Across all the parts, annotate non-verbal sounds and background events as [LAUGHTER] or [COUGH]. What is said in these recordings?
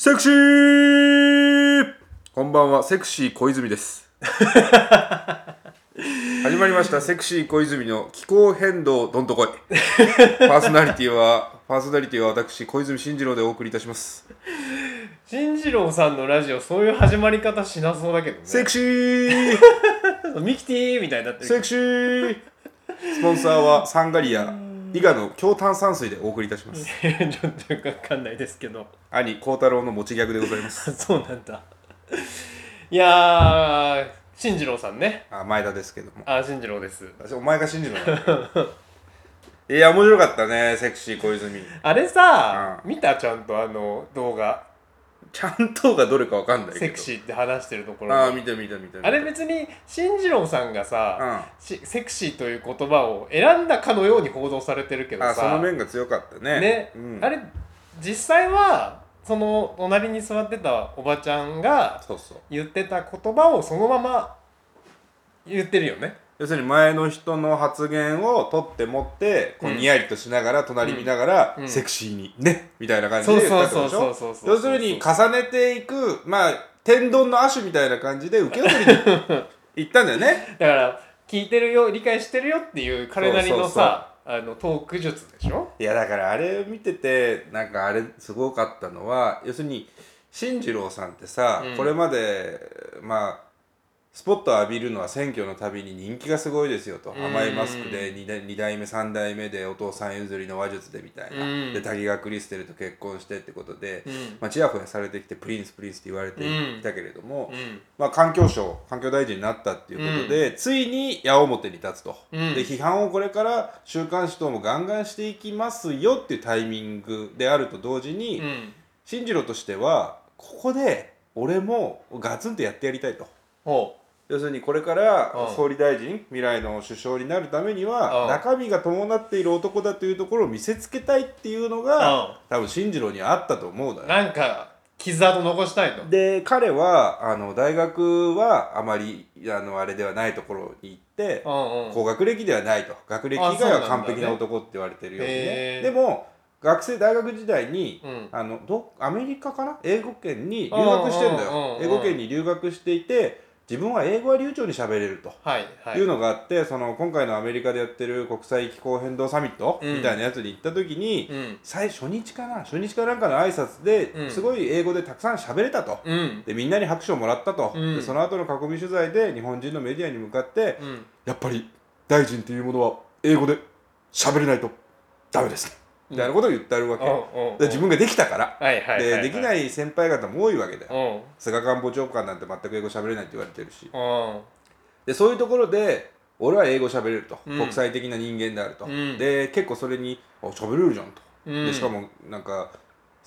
セクシーこんばんは、セクシー小泉です。[LAUGHS] 始まりました、セクシー小泉の気候変動どんとこい。パーソナリティは、パーソナリティは私、小泉進次郎でお送りいたします。進次郎さんのラジオそういう始まり方しなそうだけどねセクシーミキティみたいになってるセクシースポンサーはサンガリア、伊賀の強炭酸水でお送りいたします。[LAUGHS] ちょっとよくわかんないですけど兄、孝太郎の持ちギャグでございます。[LAUGHS] そうなんだいやー進次郎さんねあ、前田ですけども。あ進次郎です私お前が信じるのいや、面白かったね、セクシー小泉。あれさ、う見たちゃんとあの動画ちゃんとがどれかわかんないけど。セクシーって話してるところああ、の見た見た見た見た。あれ別に進次郎さんがさ、セクシーという言葉を選んだかのように報道されてるけどさあその面が強かったね。ね、うん、あれ実際はその隣に座ってたおばちゃんが。言ってた言葉をそのまま言ってるよね。要するに前の人の発言を取って持って、こううん。にやりとしながら、隣見ながら、うん。セクシーにねみたいな感じでそう言ったでしょ？そうそうそう要するに重ねていく、まあ、天丼の亜種みたいな感じで受け取りに [LAUGHS] 行ったんだよね。だから聞いてるよ理解してるよっていう彼なりのさあのトーク術でしょ？いやだからあれを見ててなんかあれすごかったのは要するに進次郎さんってさ、うん。これまでまあスポットを浴びるのは選挙のたびに人気がすごいですよと、うん。甘いマスクで 2, 代二代目3代目でお父さん譲りの話術でみたいな、うん。で滝川クリステルと結婚してってことで、うん。まあ、ちやほやされてきてプリンスプリンスって言われていたけれども、うん。まあ、環境省環境大臣になったっていうことで、ついに矢面に立つと、うん。で批判をこれから週刊誌等もガンガンしていきますよっていうタイミングであると同時に、うん。進次郎としてはここで俺もガツンとやってやりたいと。ほ要するにこれからうん。総理大臣未来の首相になるためにはうん。中身が伴っている男だというところを見せつけたいっていうのが多分進次郎にはあったと思うのうよ。なんか傷跡残したいとで彼はあの大学はあまりあのあれではないところに行って高学歴ではないと。学歴以外は完璧な男って言われてるようにへー。ねでも学生大学時代に、うん。あのどアメリカかな？英語圏に留学してんだよ。英語圏に留学していて自分は英語は流暢に喋れると。はいはい。いうのがあってその今回のアメリカでやってる国際気候変動サミットうん。みたいなやつに行った時に、うん。最初日かな？初日かなんかの挨拶でうん。すごい英語でたくさん喋れたと、うん。でみんなに拍手をもらったと、うん。でその後の囲み取材で日本人のメディアに向かって、うん。やっぱり大臣というものは英語で喋れないとダメですみたいなことを言ってあるわけ、で自分ができたから、ではいできない先輩方も多いわけだよ、うん。菅官房長官なんて全く英語喋れないって言われてるし。うん。でそういうところで俺は英語喋れると、うん。国際的な人間であると、うん。で結構それに「あ喋れるじゃん」と、うん。でしかもなんか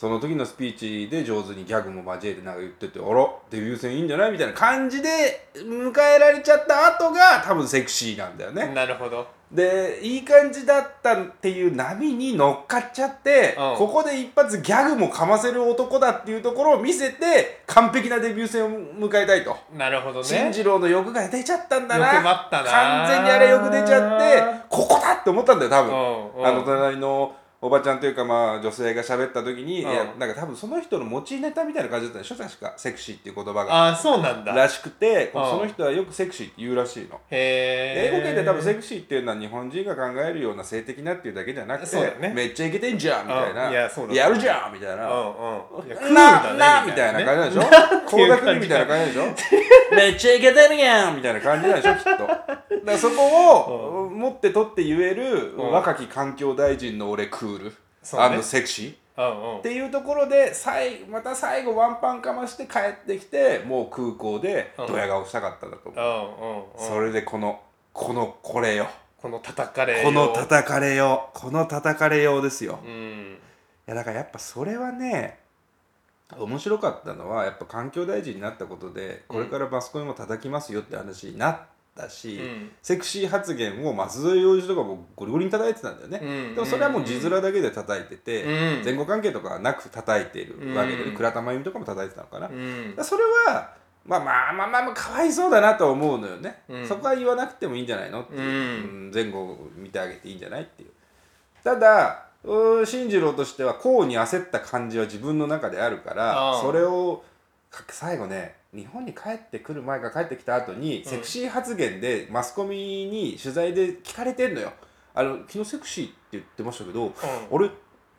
その時のスピーチで上手にギャグも交えてなんか言ってて「あらデビュー戦いいんじゃない?」みたいな感じで迎えられちゃった後が多分セクシーなんだよね、なるほど。でいい感じだったっていう波に乗っかっちゃって、うん。ここで一発ギャグもかませる男だっていうところを見せて完璧なデビュー戦を迎えたいと。なるほどね。進次郎の欲が出ちゃったんだな。欲張ったな。完全にあれ欲出ちゃってここだって思ったんだよ多分、うんうん。あの隣のおばちゃんというかまあ女性が喋った時に、うん。いやなんか多分その人の持ちネタみたいな感じだったでしょ？確かセクシーっていう言葉が。ああそうなんだ。らしくて、うん。その人はよくセクシーって言うらしいの。へえ英語圏で多分セクシーっていうのは日本人が考えるような性的なっていうだけじゃなくて、そうだね。めっちゃイケてんじゃんみたいな、うん。いやそうだやるじゃんみたいな、うんうん。いやクールななみたいな感じでしょ？高学歴みたいな感じでしょ？[LAUGHS] めっちゃイケてるやんみたいな感じなんでしょ？きっと。だからそこを持って取って言えるうん。若き環境大臣の俺クール、あのセクシー。うんうん。っていうところで最また最後ワンパンかまして帰ってきてもう空港でドヤ顔したかったんだと思う、それでこのこのこれよ。この叩かれよ。この叩かれよ。うこの叩かれようですよ、いうん。やだからやっぱそれはね面白かったのはやっぱ環境大臣になったことでこれからマスコミも叩きますよって話になったし、うん。セクシー発言を松添洋二とかもゴリゴリに叩いてたんだよね、うん。でもそれはもう字面だけで叩いてて、うん。前後関係とかはなく叩いてるわけで、うん。倉田真由美とかも叩いてたのかな、だかそれはまあまあまあまあまあかわいそうだなとは思うのよね、うん。そこは言わなくてもいいんじゃないのっていう、前後を見てあげていいんじゃないっていう。ただ進次郎としてはこうに焦った感じは自分の中であるからうんそれをか最後ね日本に帰ってくる前か帰ってきた後に、セクシー発言でマスコミに取材で聞かれてんのよ。あの昨日セクシーって言ってましたけど、あれ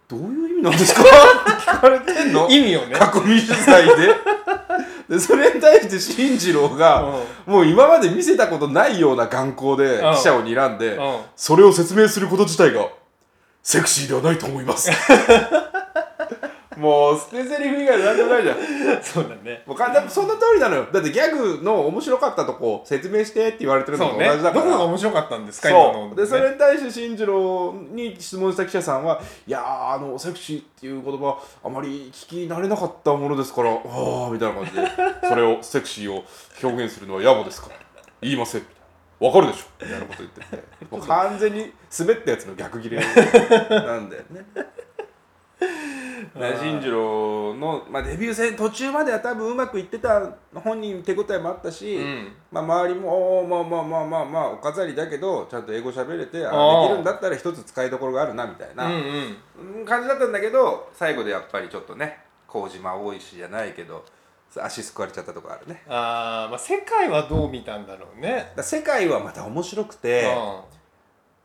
どういう意味なんですか？っ [LAUGHS] て聞かれてんの？意味をね。囲み取材で？でそれに対して進次郎が、もう今まで見せたことないような眼光でうん。記者を睨んで、うん。それを説明すること自体がセクシーではないと思います [LAUGHS] もう捨て台詞以外なんでもないじゃん。[LAUGHS] そうだね。もう簡単そんな通りなのよ。だってギャグの面白かったとこ説明してって言われてるのと同じだから。どこが面白かったんですか今の。そう。でそれに対して進次郎に質問した記者さんは「いやーあのセクシーっていう言葉あまり聞き慣れなかったものですからああ」みたいな感じで。それをセクシーを表現するのは野暮ですか？ら言いません。わかるでしょ？みたいなこと言ってて。もう完全に滑ったやつの逆切れなんだよね。ね進次郎の、まあ、デビュー戦途中までは多分うまくいってた本人手応えもあったし、うん。まあ、周りもおーまあまあまあまあまあお飾りだけどちゃんと英語喋れてあできるんだったら一つ使いどころがあるなみたいな、うんうん。うん感じだったんだけど最後でやっぱりちょっとね麹島大石じゃないけど足すくわれちゃったとこあるね。あーまあ世界はどう見たんだろうね。ら世界はまた面白くてうん。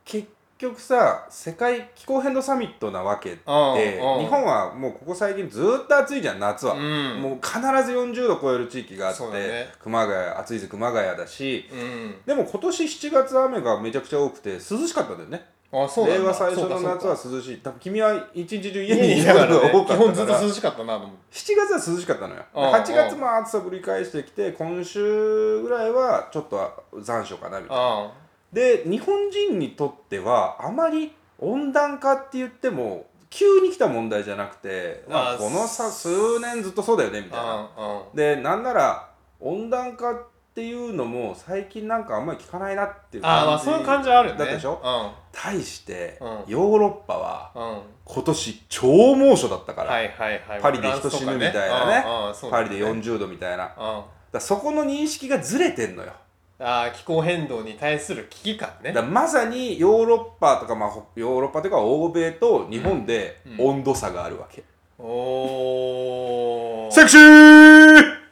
結局さ世界気候変動サミットなわけで日本はもうここ最近ずーっと暑いじゃん夏は、うん。もう必ず40度超える地域があって、ね。熊谷暑いぜ熊谷だし。うん。でも今年7月雨がめちゃくちゃ多くて涼しかったんだよね。あそう令和最初の夏は涼しい。多分君は一日中家家ににいることいなが多かったから。基本ずっと涼しかったなと思って7月は涼しかったのよ。うん8月も暑さぶり返してきて今週ぐらいはちょっと残暑かなみたいな。あで日本人にとってはあまり温暖化って言っても急に来た問題じゃなくて、まあ、まあこのさ数年ずっとそうだよねみたいな。あでなんなら温暖化っていうのも最近なんかあんまり聞かないなっていうあーまあ感じそういう感じはあるね。だったでしょ？うん。対してうん。ヨーロッパはうん。今年超猛暑だったから、はいはいはい。パリで人死ぬみたいなね。パリで40度みたいな。うん。らそこの認識がずれてんのよあー気候変動に対する危機感ね。だまさにヨーロッパとか、まあ、ほヨーロッパというか欧米と日本でうん。温度差があるわけ、おー。セクシー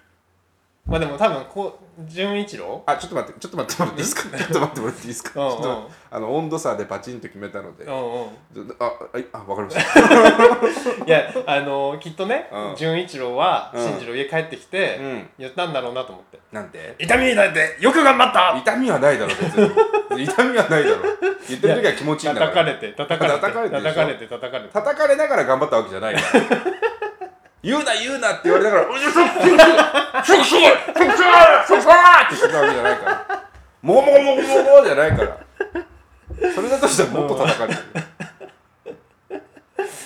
まあでも多分こう純一郎？あちょっと待ってちょっと待ってもらっていいですか？ちょっと待ってもらっていいですか？ちうんうん。ょっとあの温度差でパチンと決めたので。うんうん。あはいあわかりました。[LAUGHS] いやあのーきっとねうん。純一郎はうん。進次郎家帰ってきてうん。言ったんだろうなと思って。なんて痛みにだってよく頑張った！痛みはないだろ別に。[LAUGHS] 痛みはないだろ。言ってる時は気持ちいいんだから。叩かれて叩かれて叩かれて叩かれて叩かれて。叩かれながら頑張ったわけじゃないから言うな言うなって言われながら「[LAUGHS] うじゃそっそっそっそっそっちって言ってたわけじゃないから「もごもごもごもご」じゃないからそれだとしたらもっと叩かれてる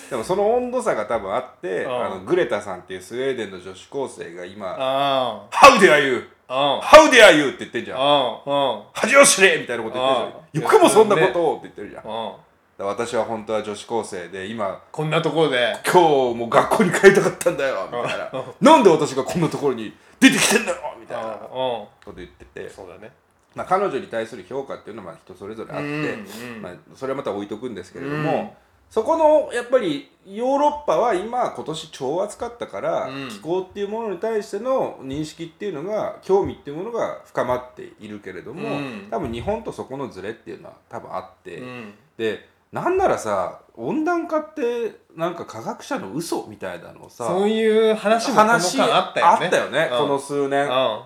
でもその温度差が多分あってあのグレタさんっていうスウェーデンの女子高生が今「How dare you! How dare you!」って言ってんじゃん恥を知れみたいなこと言ってるじゃんよくもそんなことをって言ってるじゃんだかあ私は本当は女子高生で今こんなところで。今日もう学校に帰りたかったんだよみたいな。なんで私がこんなところに出てきてんだよみたいなあこと言ってて、そうだね。まあ、彼女に対する評価っていうのはまあ人それぞれあって、うんうん。まあ、それはまた置いとくんですけれども、うん。そこのやっぱりヨーロッパは今今年超暑かったから、うん。気候っていうものに対しての認識っていうのが興味っていうものが深まっているけれども、うん。多分日本とそこのズレっていうのは多分あって、うん。でなんならさ温暖化ってなんか科学者の嘘みたいなのをさそういう話もこの話間あったよね。あったよねうん。この数年。うん。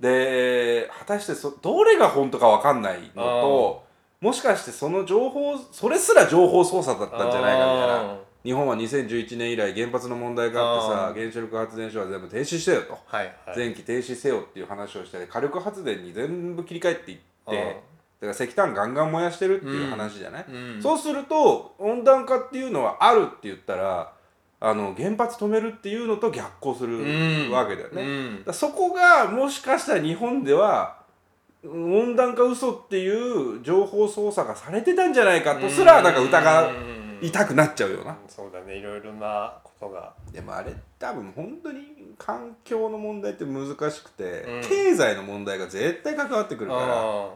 で果たしてそどれが本当か分かんないのともしかしてその情報それすら情報操作だったんじゃないかみたいな。日本は2011年以来原発の問題があってさうん。原子力発電所は全部停止してよと。はいはい。前期停止せよっていう話をして火力発電に全部切り替えていってうんだから石炭ガンガン燃やしてるっていう話じゃない、うん。そうすると温暖化っていうのはあるって言ったらあの原発止めるっていうのと逆行するうんわけだよね。うん。そこがもしかしたら日本ではうん温暖化嘘っていう情報操作がされてたんじゃないかとすらなんか疑いたくなっちゃうよな。そうだね。いろいろなことが。でもあれ多分本当に環境の問題って難しくて、うん。経済の問題が絶対関わってくるから。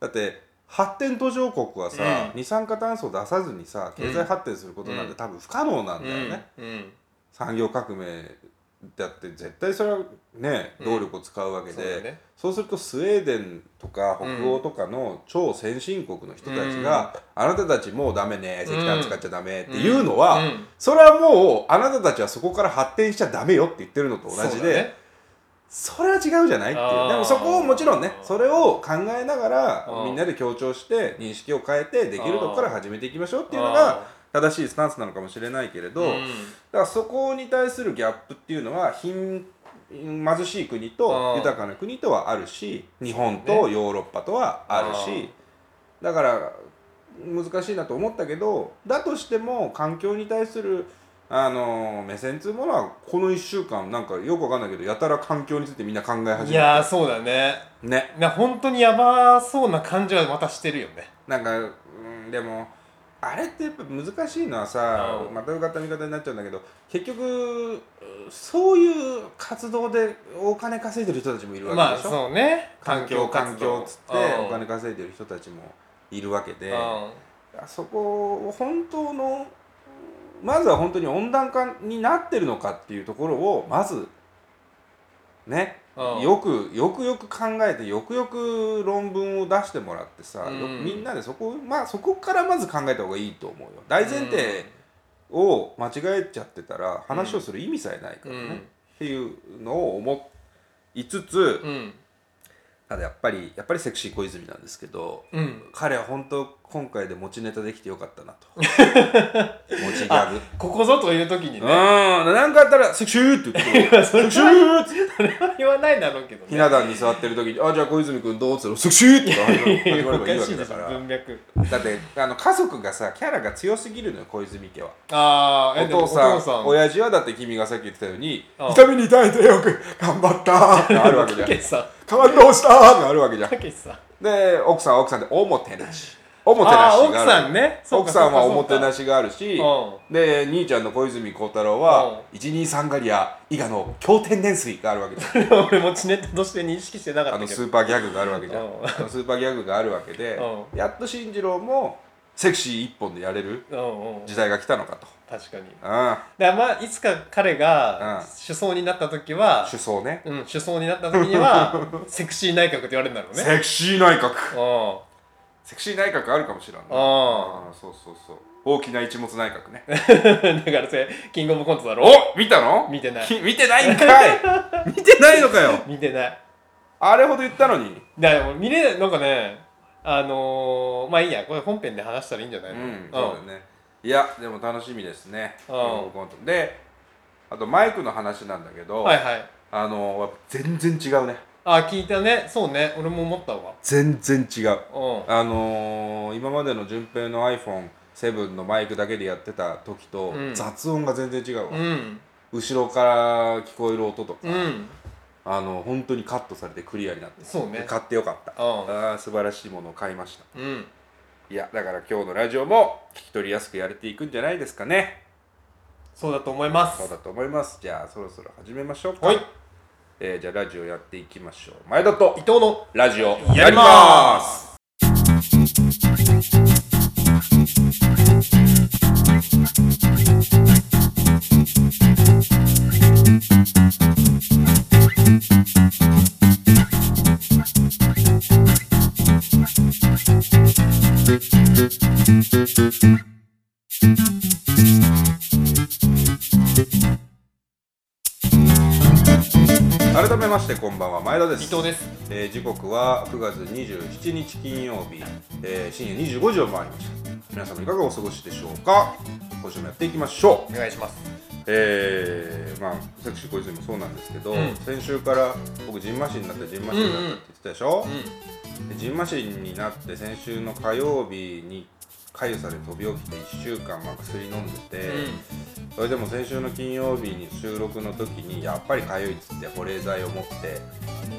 あだって発展途上国はさ、うん。二酸化炭素を出さずにさ経済発展することなんて多分不可能なんだよね、うん。うん。産業革命だって絶対それはねうん。動力を使うわけで、そうだね。そうするとスウェーデンとか北欧とかの超先進国の人たちが、あなたたちもうダメね石炭使っちゃダメっていうのは、うん。それはもうあなたたちはそこから発展しちゃダメよって言ってるのと同じでそれは違うじゃないっていう。でもそこをもちろんねそれを考えながらうん。みんなで協調して認識を変えてできるとこから始めていきましょうっていうのが正しいスタンスなのかもしれないけれど、うん。だからそこに対するギャップっていうのは貧貧しい国とうん豊かな国とはあるし日本とヨーロッパとはあるしだから難しいなと思ったけどだとしても環境に対するあの目線っていうものはこの1週間なんかよくわかんないけどやたら環境についてみんな考え始めて。いやーそうだね。ね。な本当にやばそうな感じはまたしてるよね。なんか、うん、でもあれってやっぱ難しいのはさ、うん。またうがった見方になっちゃうんだけど結局そういう活動でお金稼いでる人たちもいるわまあけでしょ、そうね。環境環境っつってうん。お金稼いでる人たちもいるわけで、うん。そこを本当のまずは本当に温暖化になってるのかっていうところをまずねうんよくよくよく考えてよくよく論文を出してもらってさ、うん。よくみんなでそこまあそこからまず考えた方がいいと思うよ。大前提を間違えちゃってたら話をする意味さえないからね、うん。っていうのを思いつつ、うん。ただやっぱりやっぱりセクシー小泉なんですけどうん。彼は本当今回で持ちネタできてよかったなと。[LAUGHS] 持ちギャグ。ここぞという時にうん。ねなんかあったら「セクシー!」って言ってセクシー!」って言わ。ないだろうけどひな壇に座ってる時に「あじゃあ小泉君どう?」っつったら「セクシー!」って始まれば [LAUGHS] いいわけだから。文脈。だってあの家族がさキャラが強すぎるのよ小泉家は。ああお父さんお父さん。親父はだって君がさっき言ってたように「あ痛みに耐えてよく頑張った」ってあるわけじゃん。たけしさん「変わり直した」ってあるわけじゃん。で奥さんは奥さんでおもてなしおもてなしがある。さんね。奥さんはおもてなしがあるしうで兄ちゃんの小泉孝太郎は123ガリア伊賀の強天然水があるわけじゃん。[LAUGHS] 俺もチネットとして認識してなかあのったけど。スーパーギャグがあるわけじゃん。スーパーギャグがあるわけでうやっと進次郎もセクシー一本でやれる時代が来たのかと。確かに。あでまあいつか彼がうん。首相になった時はあ首相ね。うん首相になった時には [LAUGHS] セクシー内閣って言われるんだろうね。セクシー内閣。うセクシー内閣あるかもしれんな。いああそうそうそう。大きな一物内閣ね。ん [LAUGHS] だからそれキングオブコントだろ。お見たの？見てない。き見てないんかい。[LAUGHS] 見てないのかよ。見てない。あれほど言ったのに。だか見れなんかねあのー、まあいいやこれ本編で話したらいいんじゃないの？うんそうだよね。いやでも楽しみですね。うん。キングオブコント。であとマイクの話なんだけど、はいはい。あのやっぱ全然違うねあ聞いたね。そうね。俺も思ったわ。全然違う。うん。あのー今までの順平の iPhone7 のマイクだけでやってた時とうん。雑音が全然違うわ、うん。後ろから聞こえる音とか、うん。あの本当にカットされてクリアになってそうね。買ってよかった。うん。あー素晴らしいものを買いました。うん。いやだから今日のラジオも聞き取りやすくやれていくんじゃないですかね。そうだと思います。そうだと思います。じゃあそろそろ始めましょうか。はいえーじゃあラジオやっていきましょう。前田と伊藤のラジオやります改めましてこんばんは前田です。伊藤です。えー時刻は9月27日金曜日、えー深夜25時を回りました。皆様いかがお過ごしでしょうか？今週もやっていきましょう。お願いします。えー、まあセクシー小泉もそうなんですけど、うん。先週から僕ジンマシンになってジンマシンになったって言ってたでしょ、うでジンマシンになって先週の火曜日に痒さで飛び起きて1週間まあ薬飲んでて、それでも先週の金曜日に収録の時にやっぱり痒いっつって保冷剤を持っ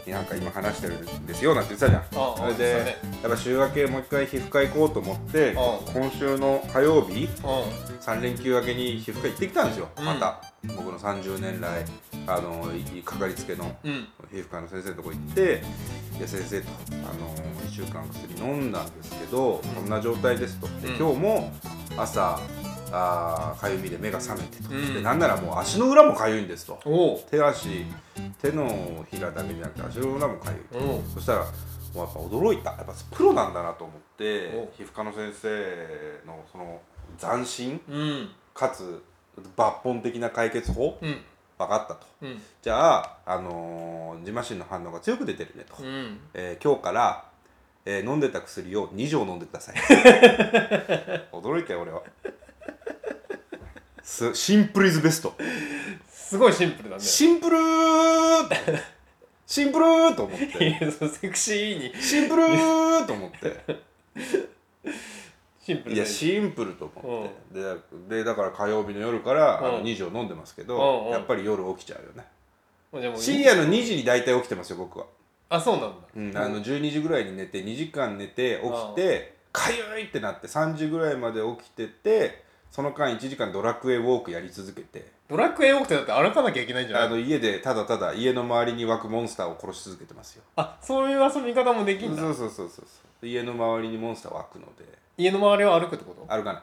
てなんか今話してるんですよなんて言ってたじゃん。ああそれで、ねやっぱ週明けもう一回皮膚科行こうと思ってあ今週の火曜日んうん。3連休明けに皮膚科行ってきたんですよ、うん。また僕の30年来あのいかかりつけのうん。皮膚科の先生のとこ行っていで先生と、あの1週間薬飲んだんですけど、こんな状態ですと。でうん。今日も朝あーかゆみで目が覚めてと、うん。でなんならもう足の裏もかゆいんですと。手足手のひらだけじゃなくて足の裏もかゆい。とそしたらもうやっぱ驚いた。やっぱプロなんだなと思ってお皮膚科の先生のその斬新うん。かつ抜本的な解決法？うん。分かったと。うん。じゃあ、あのー、ジマシンの反応が強く出てるねと、うん。えー今日から、えー飲んでた薬を2錠飲んでください。[LAUGHS] 驚いたよ俺は。すシンプルイズベスト。すごいシンプルだね。シンプルーシンプルーと思って。[LAUGHS] セクシーに。シンプルーと思って [LAUGHS] シンプルいやシンプルと思って、ででだから火曜日の夜から、あのうん2錠飲んでますけど、うんうん。やっぱり夜起きちゃうよね。もうじゃあもう深夜の2時に大体起きてますよ僕は、あそうなんだ。うん、あの12時ぐらいに寝て2時間寝て起きてかゆいってなって3時ぐらいまで起きててその間1時間ドラクエウォークやり続けてドラクエ多くてだって歩かなきゃいけないんじゃない？あの家でただただ家の周りに湧くモンスターを殺し続けてますよ。あそういう遊び方もできんだ。そうそうそうそうそう家の周りにモンスター湧くので。家の周りを歩くってこと？歩かない。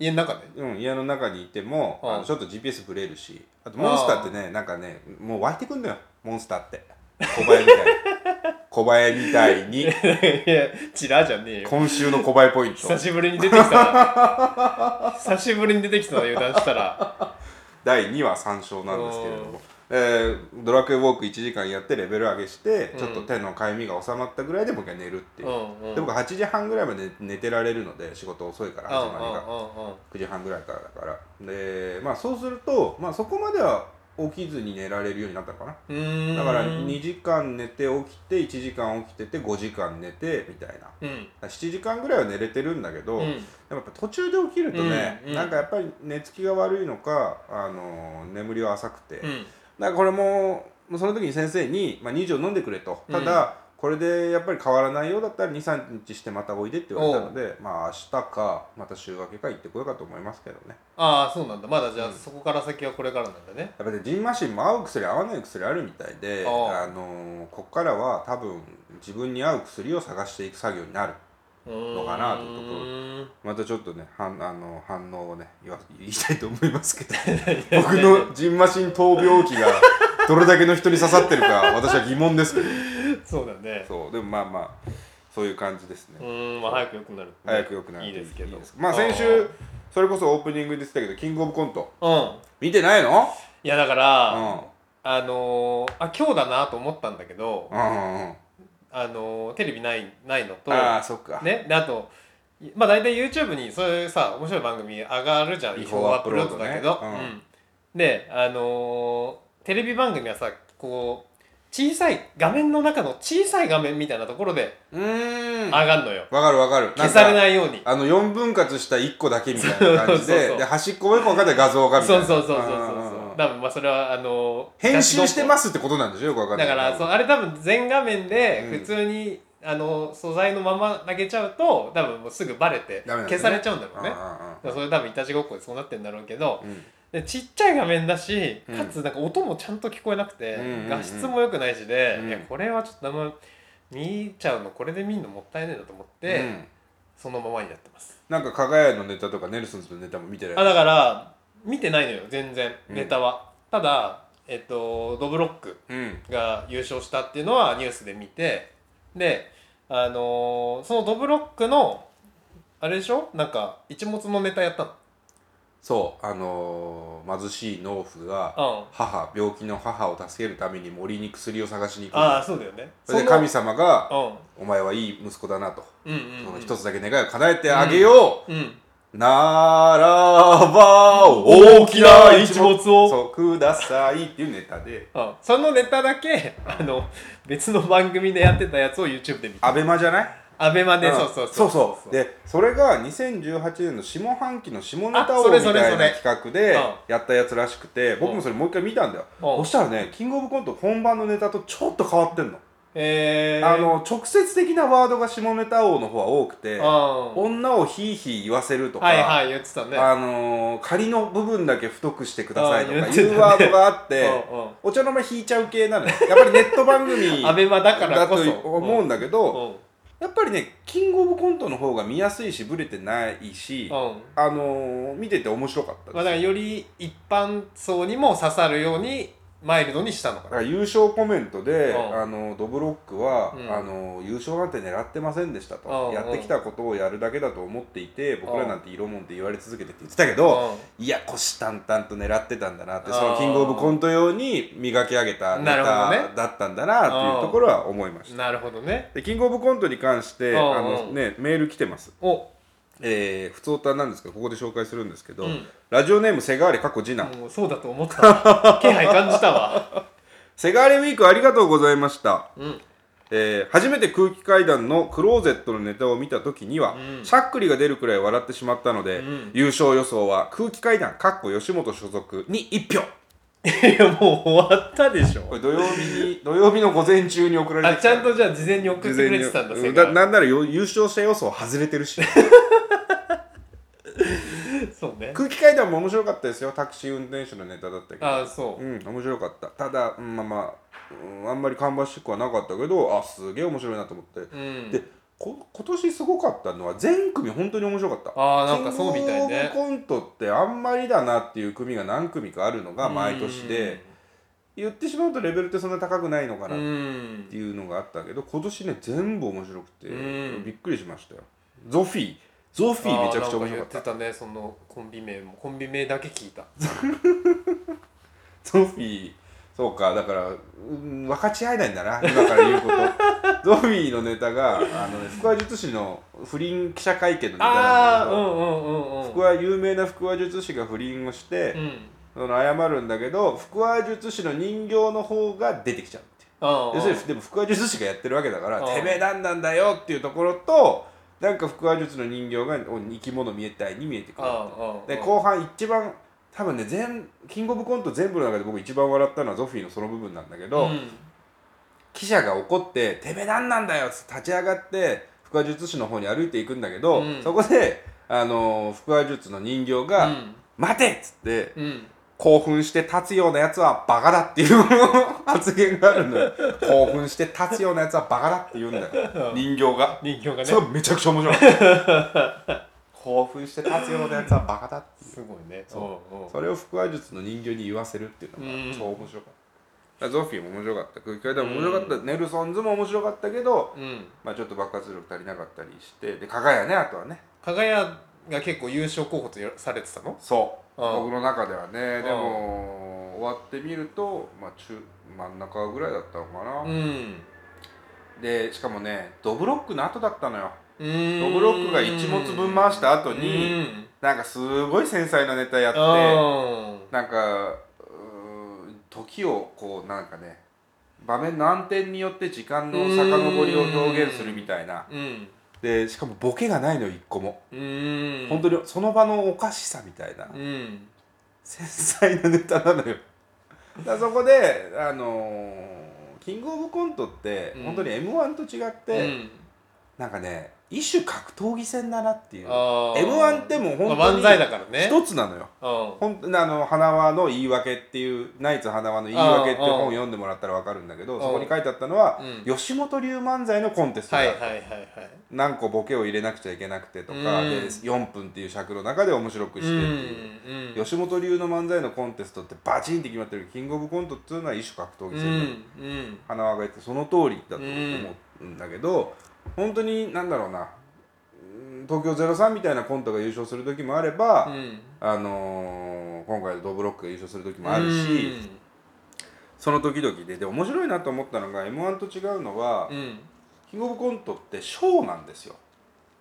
家の中で？うん、家の中にいても、うんあのちょっと GPS ブレるし。あとモンスターってねなんかねもう湧いてくんのよ。モンスターって。小林みたい。に小林みたいに。[LAUGHS] いやチラじゃねえよ。今週の小林ポイント。久しぶりに出てきたな。久しぶりに出てきたな油断したら第2話参照なんですけれども、えードラクエウォーク1時間やってレベル上げして、うん。ちょっと手のかゆみが収まったぐらいでもう一回寝るっていう。う、んうん。で僕8時半ぐらいまで寝てられるので仕事遅いから始まりが、うんうん。うん9時半ぐらいからだから。でまあそうすると、まあ、そこまでは起きずに寝られるようになったのかな？だから2時間寝て起きて1時間起きてて5時間寝てみたいな。うん。7時間ぐらいは寝れてるんだけど、うん。やっぱ途中で起きるとね、うん。うん。なんかやっぱり寝つきが悪いのか、あの眠りは浅くて、だかうんらこれもその時に先生に、まあ、2錠飲んでくれと。ただ、これでやっぱり変わらないようだったら23日してまたおいでって言われたのでまあ明日かまた週明けか行ってこようかと思いますけどね。ああそうなんだ。まだじゃあうん。そこから先はこれからなんだね。やっぱりジンマシンも合う薬合わない薬あるみたいであのこっからは多分自分に合う薬を探していく作業になるのかなというところ。またちょっとね反あの反応をね言わ言いたいと思いますけど。[LAUGHS] 僕のジンマシン闘病期がどれだけの人に刺さってるか私は疑問ですけどそうだね。そうでもまあまあそういう感じですうね。ーんまあ早く良くなる。早く良くなる。いいですけど。まあ先週それこそオープニングで言ってたけどキングオブコント。うん。見てないの？いやだかうらん。あのーあ今日だなと思ったんだけどうんうんうん。あのーテレビないないのとああそっか。ねであとまあ大体 YouTube にそういうさ面白い番組上がるじゃん違法アップロードね。違法アップロードだけど、うん。うん。であのーテレビ番組はさこう小さい画面の中の小さい画面みたいなところでうーん。上わがんのよ、かるわかる。消されいないように。あの4分割した1個だけみたいな感じそうそうそうでで端っこもよく分かんない画像がみたいな。そうそうそうそうそう。多分まあそれはあのー編集してますってことなんでしょよく分かんないだからそうあれ多分全画面でうん。普通に、あの素材のまま投げちゃうと多分もうすぐバレて消されちゃうんだろうね。うんだからそれ多分いたちごっこでそうなってんだろうけどうんうんでちっちゃい画面だしうん。かつなんか音もちゃんと聞こえなくて、画質も良くないしで、うん。いやこれはちょっとあんま見ちゃうのこれで見るのもったいねえなと思って、うん。そのままになってます。なんか加賀屋のネタとかネルソンズのネタも見てない。あだから見てないのよ全然うん。ネタは、ただえっとドブロックうん。が優勝したっていうのはニュースで見てであのーそのドブロックのあれでしょ？なんか一物のネタやったそうあのー貧しい農夫がの母病気の母を助けるために森に薬を探しに行く。うんああそうだよね。それで神様がう「お前はいい息子だな」と。んうんうん。一つだけ願いを叶えてあげよう、うん。ならば大きな一物をそうくださいっていうネタで。うん。そのネタだけあの別の番組でやってたやつを YouTube で見てアベマじゃない？アベマで、ん。そうそうそう。そうでそれが2018年の下半期の下ネタ王みたいな企画でうん。やったやつらしくて僕もそれもう一回見たんだよ。うん。そしたらねキングオブコント本番のネタとちょっと変わってんの。えー、あの直接的なワードが下ネタ王の方は多くてあ女をヒーヒー言わせるとか、はいはい言ってたね。あのー仮の部分だけ太くしてくださいとかいうワードがあって、うんうん。お茶の間引いちゃう系なのよ。やっぱりネット番組 [LAUGHS] だと思うんだけど、うんやっぱりねキングオブコントの方が見やすいしブレてないし、うん。あのー見てて面白かったです、まあ、だからより一般層にも刺さるようにマイルドにしたのかから優勝コメントで、うん。あのドブロックは、うん。あの優勝なんて狙ってませんでしたと、うんやってきたことをやるだけだと思っていて僕らなんて色もんって言われ続けてって言ってたけど、いや虎視眈々と狙ってたんだなってうん。そのキングオブコント用に磨き上げたネなるほどタねだったんだなっていうところは思いました。なるほどね。でキングオブコントに関して、うん。あのね、メール来てます。おえー、普通歌なんですけどここで紹介するんですけど、うん。ラジオネームセガーレ過去次男、もうそうだと思った。[LAUGHS] 気配感じたわ。[LAUGHS] セガーレウィークありがとうございました、うん。えー初めて空気階段のクローゼットのネタを見た時には、うん。しゃっくりが出るくらい笑ってしまったので、うん。優勝予想は空気階段かっこ吉本所属に1票。いやもう終わったでしょ。これ土曜日に土曜日の午前中に送られあてきた。ちゃんとじゃあ事前に送ってくれてたんだだなんならよ優勝した予想外れてるし [LAUGHS] そうね。空気階段も面白かったですよ。タクシー運転手のネタだったけど。あそう。うん面白かった。ただ、うんまあまあ、うんあんまり芳しくはなかったけどあすげえ面白いなと思って、うん。でこ今年すごかったのは全組本当に面白かった。あーなんかそうみたいね。コントってあんまりだなっていう組が何組かあるのが毎年で言ってしまうとレベルってそんな高くないのかうなっん。ていうのがあったけど今年ね全部面白くてうん。びっくりしましたよ。ゾフィーゾフィーめちゃくちゃ面白かった。言ってたねそのコンビ名も。コンビ名だけ聞いた。[LAUGHS] ゾフィーそうかだから、うん、分かち合えないんだな今から言うこと。[LAUGHS] ゾフィーのネタがあの、ね、福和術師の不倫記者会見のネタなんだけど、ああうんうんうんうん。福和有名な福和術師が不倫をして、うん。その謝るんだけど福和術師の人形の方が出てきちゃうっていう。あ要するにでも福和術師がやってるわけだからうんてめえなんなんだよっていうところとなんか福和術の人形がお生き物見えたいに見えてくるで後半一番多分ね全キングオブコント全部の中で僕一番笑ったのはゾフィーのその部分なんだけど、うん。記者が怒って「てめえなんなんだよ」っつって立ち上がって腹話術師の方に歩いていくんだけど、うん。そこであの腹話術の人形が「うん。待て!」っつってうん興奮して立つようなやつはバカだっていう発言があるのよ。興奮して立つようなやつはバカだって言うんだよ。人形が。人形がね。それめちゃくちゃ面白い。興奮して立つようなやつはバカだっていう。すごいね。そう。それを腹話術の人形に言わせるっていうのうん。が超面白かった、ゾフィーも面白かった。空気階段も面白かった、ネルソンズも面白かったけど、うん。まあ、ちょっと爆発力足りなかったりしてで加賀屋ねあとはね。加賀屋が結構優勝候補とされてたの？そう。うん僕の中ではね。ん。でも終わってみると、まあ、中真ん中ぐらいだったのかな、うん。でしかもねドブロックの後だったのよ。ドブロックが一物分回した後にうん。なんかすごい繊細なネタやってうん。なんか時をこうなんかね場面の暗転によって時間の遡りを表現するみたいな。うんでしかもボケがないのよ一個も、うん。本当にその場のおかしさみたいな、うん。繊細なネタなのよ。だそこであのーキングオブコントってうん。本当に m 1と違って、うん。なんかね一種格闘技戦だなっていう。m 1ってもう本当にだからね。一つなのよ。あの花輪の言い訳っていうナイツ花輪の言い訳っていう本を読んでもらったら分かるんだけどうん。そこに書いてあったのはうん。吉本流漫才のコンテストだ何個ボケを入れなくちゃいけなくてとかうん。で4分っていう尺の中で面白くしてって吉本流の漫才のコンテストってバチンって決まってるキングオブコントっていうのは一種格闘技うん戦だうん。花輪が言ってその通りだと思うんだけど本当になんだろうな。うん東京03みたいなコントが優勝する時もあれば、うん。あのー今回のドブロックが優勝する時もあるし、その時々でで面白いなと思ったのが m 1と違うのは、うん。うんキングオブコントってショーなんですよ、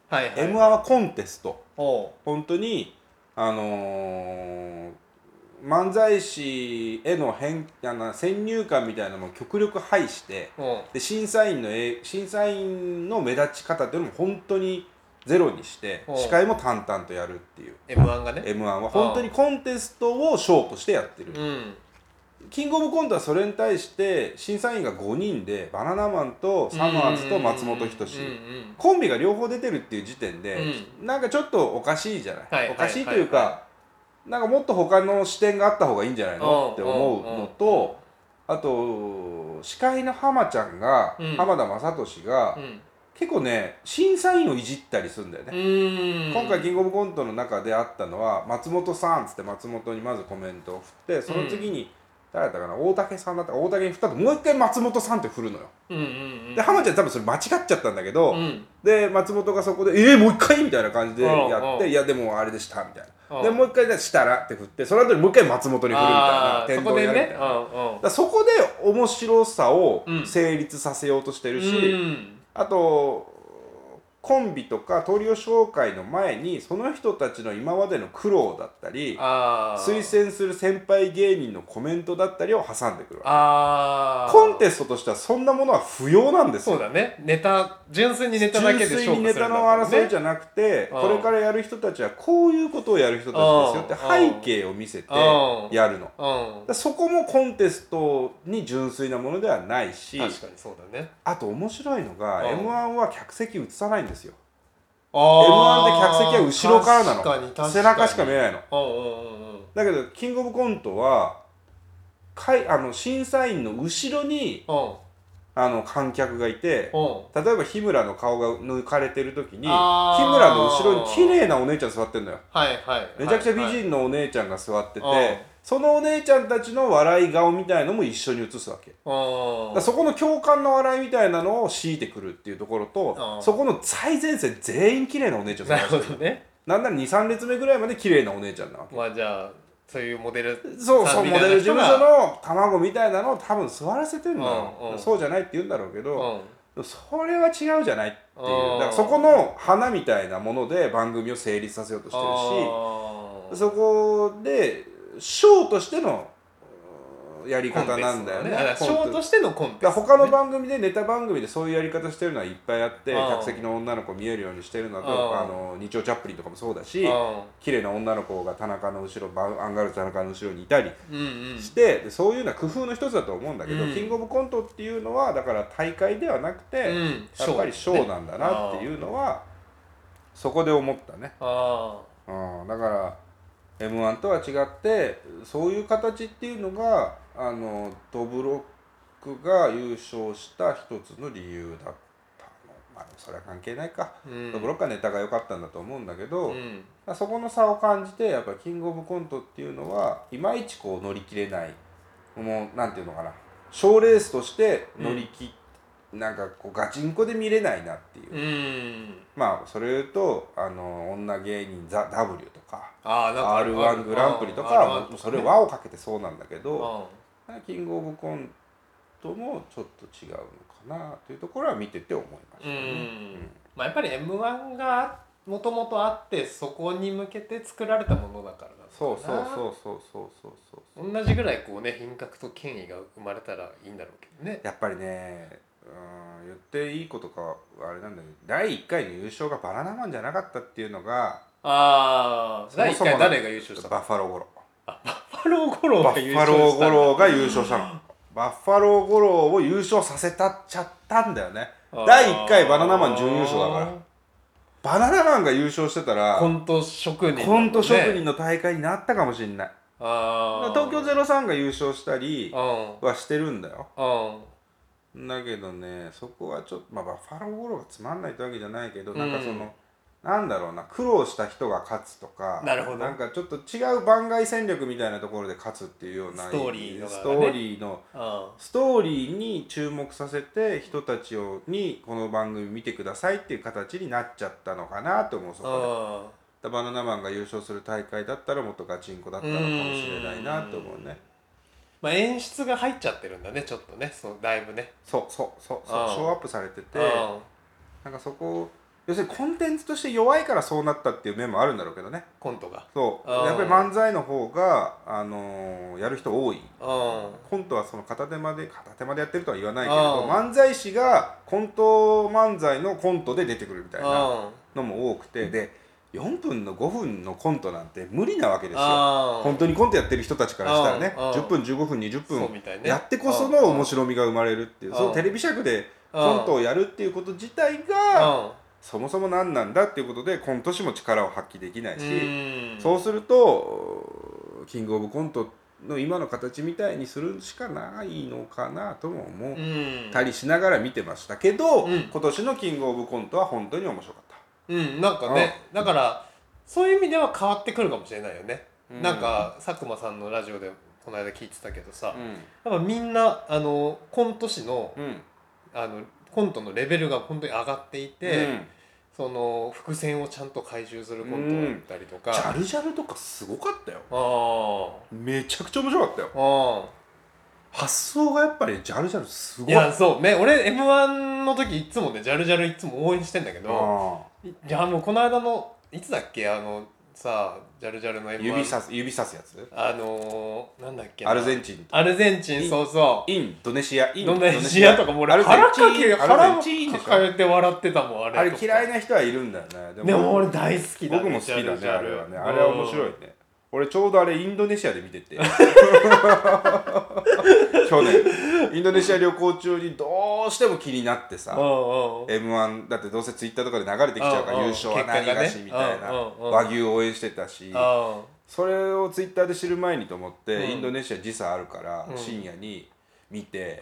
はいはい m 1はコンテスト。本当にあのー漫才師への変あの先入観みたいなのも極力排しておうで審査員のえ審査員の目立ち方っていうのも本当にゼロにしてうん。司会も淡々とやるっていう。M1 がね。m 1は本当にコンテストをショーとしてやってる。うん。キングオブコントはそれに対して審査員が5人でバナナマンとサマーズと松本人志。うんうん。コンビが両方出てるっていう時点で、なんかちょっとおかしいじゃない、はいおかしいというか、はいはなんかもっと他の視点があった方がいいんじゃないの？って思うのと、あと司会の浜ちゃんが、うん。浜田雅俊が、うん。結構ね審査員をいじったりするんだよね、うん。今回キングオブコントの中であったのは松本さんっつって松本にまずコメントを振ってその次に、誰だったかな？大竹さんだったか大竹に振ったともう一回松本さんって振るのよ。うんうんうんで浜ちゃん多分それ間違っちゃったんだけど、うん。で松本がそこで「えー、もう一回?」みたいな感じでうんやって「うんいやでもあれでした」みたいな。うんでもう一回で「したら」って振ってその後にもう一回松本に振るみたいなそこでね？うんうん。らそこで面白さをうん。成立させようとしてるし、うん。あとコンビとかトリオ紹介の前にその人たちの今までの苦労だったり推薦する先輩芸人のコメントだったりを挟んでくるわけ。コンテストとしてはそんなものは不要なんですよ。そうだねネタ純粋にネタだけで純粋勝負するんだにネタの争いじゃなくてうん。これからやる人たちはこういうことをやる人たちですよって背景を見せてうん。やるのそこもコンテストに純粋なものではないし確かにそうだね。あと面白いのがうん。m 1は客席映さないんですよ。あ M1 で客席は後ろからなの。背中しか見えないの。うんうんうんうん。だけどキングオブコントはかいあの審査員の後ろにうんあの観客がいてう。ん例えば日村の顔が抜かれてる時に日村の後ろに綺麗なお姉ちゃん座ってんのよ。はいはいめちゃくちゃ美はいはい人のお姉ちゃんが座ってて、うんそのお姉ちゃんたちの笑い顔みたいのも一緒に映すわけ。そこの共感の笑いみたいなのを強いてくるっていうところとうん。そこの最前線全員綺麗なお姉ちゃんなるほどね。なんなら23列目ぐらいまで綺麗なお姉ちゃんなわけ。まあじゃあそういうモデルそうそうモデル事務所の卵みたいなのを多分座らせてるのよ、うんうん。そうじゃないって言うんだろうけど、うん。それは違うじゃないっていう。うんだからそこの花みたいなもので番組を成立させようとしてるしそこでショーとしてのうんやり方なんだよねショーとししてのコントから他の番組でネタ番組でそういうやり方してるのはいっぱいあってうん客席の女の子見えるようにしてるのとうんあの日曜チャップリンとかもそうだしうん綺麗な女の子が田中の後ろバンアンガールズ田中の後ろにいたりうんうん。してでそういうのは工夫の一つだと思うんだけど、うん。キングオブコントっていうのはだから大会ではなくて、うん。やっぱりショー。なんだなっていうのはそこで思ったね、あうん、だから m 1とは違ってそういう形っていうのがあのドブロックが優勝した一つの理由だったの。まあそれは関係ないか、あうん。ドブロックはネタが良かったんだと思うんだけど、うん。そこの差を感じてやっぱキングオブコントっていうのはいまいちこう乗り切れない。もうなんていうのかな。賞レースとして乗り切っ、なんかこうガチンコで見れないなっていう、うん。まあそれ言うとあの女芸人ザ・ W とか r 1グランプリとかそれ輪をかけてそうなんだけどキングオブコントもちょっと違うのかなというところは見てて思いましたうね。ん。まあやっぱり m 1がもともとあってそこに向けて作られたものだからなそうそうそうそうそうそうそう同じぐらいこうね品格と権威が生まれたらいいんだろうけどね。やっぱりねうん言っていいことかあれなんだけど第1回の優勝がバナナマンじゃなかったっていうのがああ第1そもそも回誰が優勝したの？バッファローゴロ。バッファローゴローバッファローゴしたのロが優勝したの。バッファローゴロを優勝させたっちゃったんだよね。第1回バナナマン準優勝だから。バナナマンが優勝してたらコント職人ね。コント職人の大会になったかもしれない。ああ東京03が優勝したりうん。はしてるんだよ。うん。だけどねそこはちょっとまあバッファローゴロがつまんないってわけじゃないけど、うん。なんかそのなんだろうな苦労した人が勝つとかなるほど。んかちょっと違う番外戦略みたいなところで勝つっていうようなストーリーのがね。ストーリーのあストーリーに注目させて人たちをにこの番組見てくださいっていう形になっちゃったのかなと思うそこで。あバナナマンが優勝する大会だったらもっとガチンコだったのかもしれないなと思うね。まあ演出が入っちゃってるんだねちょっとね。そうだいぶね。そうそうそうそうショーアップされててうんなんかそこ要するにコンテンツとして弱いからそうなったっていう面もあるんだろうけどね。コントが。そう。やっぱり漫才の方が、あのーやる人多い。うん。コントはその片手まで片手までやってるとは言わないけどー漫才師がコント漫才のコントで出てくるみたいなうん。のも多くてで4分の5分のコントなんて無理なわけですよ。本当にコントやってる人たちからしたらね。うん。うん10分15分20そう分やってこその面白みが生まれるっていう。うん。そのテレビ尺でコントをやるっていうこと自体がそもそも何なんだっていうことでコント師も力を発揮できないし、うん。そうするとキングオブコントの今の形みたいにするしかないのかなとも思う。ん。ったりしながら見てましたけど、うん。今年のキングオブコントは本当に面白かった。うん。なんかねだからそういう意味では変わってくるかもしれないよね、うん。なんか佐久間さんのラジオでこの間聞いてたけどさ、うやっぱみんなあのコント師のあのコントのレベルが本当に上がっていて、その伏線をちゃんと回収するコントをやったりとか、ジャルジャルとかすごかったよ。あめちゃくちゃ面白かったよ。ああ。発想がやっぱりジャルジャルすごい。あいやそう。ね俺 m 1の時いつもねジャルジャルいつも応援してんだけど。あいやもうこの間のいつだっけ？あのさジャルジャルのー M1 指さす指さすやつ？あのー、なんだっけな。アルゼンチンアルゼンチンそうそう。インドネシアイン。ドネシアとかもう俺腹かけア腹ルゼンチンでしょ？抱えて笑ってたもんあれ。あれ嫌いなな人はいるんだよね。でも俺大好きだ、ね、僕も好きだねあれはね。あれは面白いね俺ちょうどあれインドネシアで見てて。[LAUGHS] 去年。インドネシア旅行中にどうしても気になってさ。m 1だってどうせツイッターとかで流れてきちゃうから優勝は何がしみたいな。和牛を応援してたし。あそれをツイッターで知る前にと思って、うん。インドネシア時差あるから、うん。深夜に見て、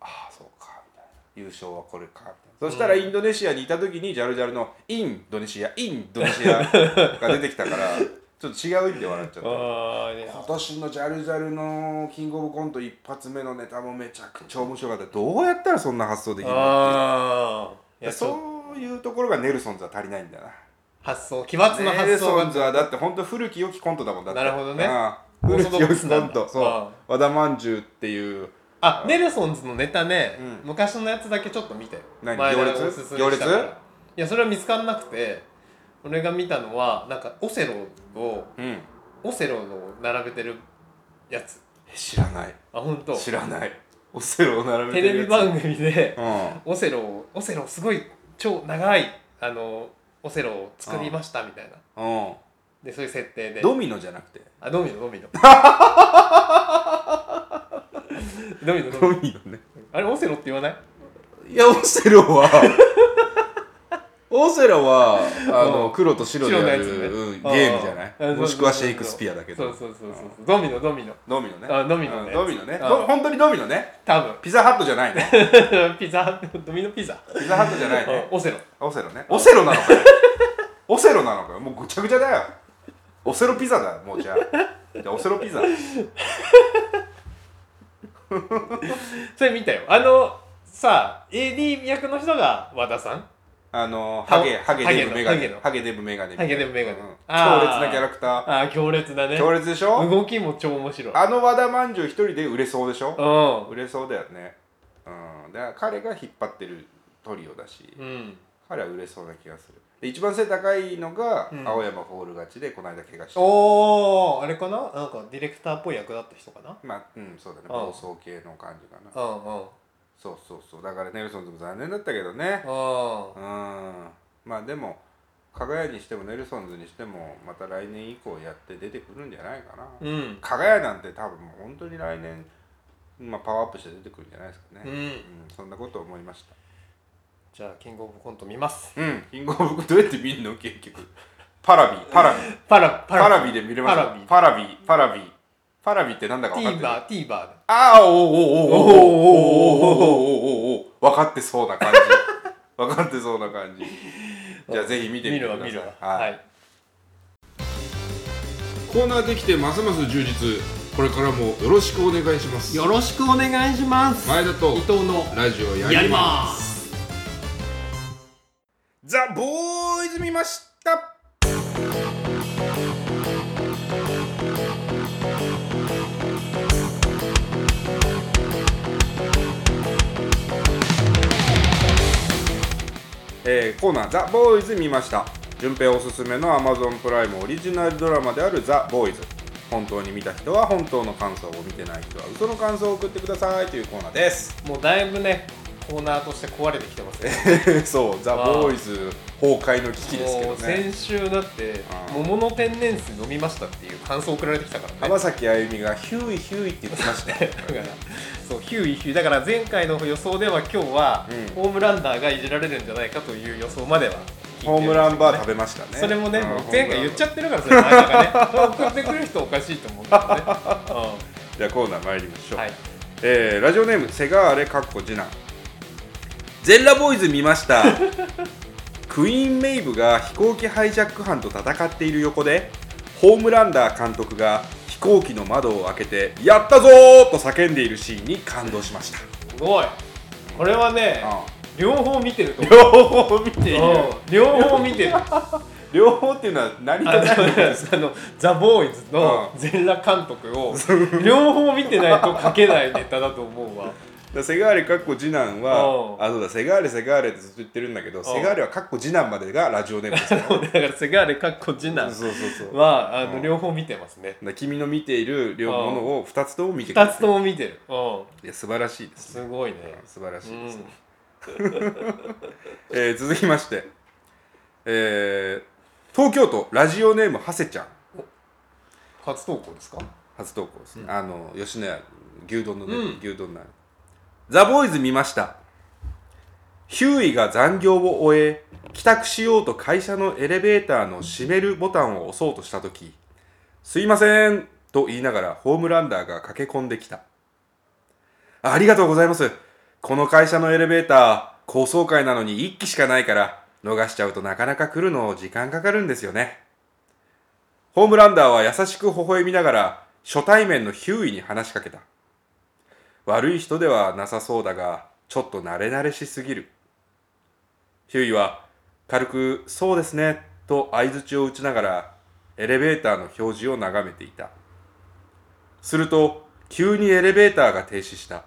ああそうかみたいな。優勝はこれかみたいな。そしたらインドネシアにいた時にジャルジャルのインドネシアインドネシアが出てきたから [LAUGHS] ちょっと違う意味で笑っちゃった。今年のジャルジャルのキングオブコント一発目のネタもめちゃくちゃ面白かった。どうやったらそんな発想できるのってやそう。いうところがネルソンズは足りないんだよな。発想奇抜なネル発想がソンズはだって本当古き良きコントだもんだって。なるほどね。古き良きコント。そう。あ和田まんじゅうっていう。あネルソンズのネタね、うん。昔のやつだけちょっと見て。何？行列？行列？いやそれは見つからなくて俺が見たのはなんかオセロをうん。オセロを並べてるやつ。知らない。あ本当。知らない。オセロを並べテてるやつ。レビ番組でうん。オセロをオセロすごい超長いあのオセロを作りましたみたいな。うん。でそういう設定で。ドミノじゃなくて？あドミノ。ドミノ [LAUGHS] ドミノ。ドミノね。あれオセロって言わない？いやオセロはオセロはあのうん黒と白でやる、ゲームじゃない？うんもしくはシェイクスピアだけど。そうそうそうそうドミノドミノ。ドミノね。あドミノね。うんドミノね。本当にドミノね？多分。ピザハットじゃないね。[LAUGHS] ピザドミノピザ。ピザハットじゃないね。オセロ。オセロね。オセロなのかよ。オセロなのかよ。もうぐちゃぐちゃだよ。オセロピザだもうじゃあ。じゃあオセロピザ。[LAUGHS] それ見たよ。あのさ AD 役の人が和田さん？あのハゲハゲデブメガネ。ハゲデブメガネ。ハゲデブメガネ。強烈なキャラクター。ああ強烈だね。強烈でしょ？動きも超面白い。あの和田まんじゅう一人で売れそうでしょ？う売れそうだよね。うん。だから彼が引っ張ってるトリオだし。んうん。彼は売れそうな気がする。で一番背高いのがうん。青山フォール勝ちでこの間怪我したおーあれかな？なんかディレクターっぽい役だった人かな？まあうんそうだね。うん。暴走系の感じかな。うんうんそうそうそう。だからネルソンズも残念だったけどね。うんうん。まあでもかが屋にしてもネルソンズにしてもまた来年以降やって出てくるんじゃないかな、うん。かが屋なんて多分もう本当に来年、まあ、パワーアップして出てくるんじゃないですかね、うん。うんそんなこと思いました。じゃあキングオブコント見ます。うん。キングオブコントどうやって見るの？結局。パラビ。パラビ。パラパパラビで見れますパラビ。パラビ。パラビパラビってなんだか分かってる？TVer TVer だああおおおおおおおおおおお分かってそうな感じ分かってそうな感じじゃあぜひ見てみてください見るわ見るわははいいコーナーできてますます充実これからもよろしくお願いしますよろしくお願いします前田と伊藤のラジオややりりますザ・ボーイズ見ましたえーコーナー「ザ・ボーイズ見ました」順平おすすめの Amazon プライムオリジナルドラマである「ザ・ボーイズ」本当に見た人は本当の感想を見てない人は嘘の感想を送ってくださいというコーナーです。もうだいぶねコーナーとして壊れてきてますね。[LAUGHS] そうザ・ボーイズ崩壊の危機ですけどね。先週だって桃の天然水飲みましたっていう感想送られてきたからね。浜崎あゆみがヒューイヒューイって言ってましたよ [LAUGHS] だからそうヒューイヒュー。イだから前回の予想では今日は、うん。ホームランダーがいじられるんじゃないかという予想まではホームランバー食べましたね。それもね、うん。もう前回言っちゃってるからそれ前田がね。送ってくる人おかしいと思うんだよね、[LAUGHS] じゃあコーナー参りましょう、うん、はいえーラジオネームセガーレかっこ次男ゼンラボーイズ見ました。[LAUGHS] クイーン・メイブが飛行機ハイジャック犯と戦っている横でホームランダー監督が飛行機の窓を開けて「やったぞー!」と叫んでいるシーンに感動しました。すごい。これはね両方見てると思う。両方見ている。うん。両方見てる。あ [LAUGHS] 両方っていうのは何との何ですか？[LAUGHS] あのザ・ボーイズの全裸監督を両方見てないと書けないネタだと思うわだセガーレかっこ次男はう。んあそうだセガーレセガーレってずっと言ってるんだけどセガーレはかっこ次男までがラジオネームですから [LAUGHS] だからセガーレかっこ次男はあのうん。両方見てますね。だ君の見ている両ものを2つとも見てくれ2つとも見てる。う。んいや素晴らしいですね。すごいね。素晴らしういです、ん。[LAUGHS] えー続きまして、えー東京都ラジオネームはせちゃん。初投稿ですか？初投稿ですね、うん。あの吉野家牛丼のね、うん。牛丼のあるザ・ボーイズ見ました。ヒューイが残業を終え帰宅しようと会社のエレベーターの閉めるボタンを押そうとした時すいませんと言いながらホームランダーが駆け込んできた。ありがとうございます。この会社のエレベーター高層階なのに1機しかないから逃しちゃうとなかなか来るの時間かかるんですよね。ホームランダーは優しく微笑みながら初対面のヒューイに話しかけた。悪い人ではなさそうだがちょっと慣れ慣れしすぎる。ヒューイは軽く「そうですね」と相づちを打ちながらエレベーターの表示を眺めていた。すると急にエレベーターが停止した。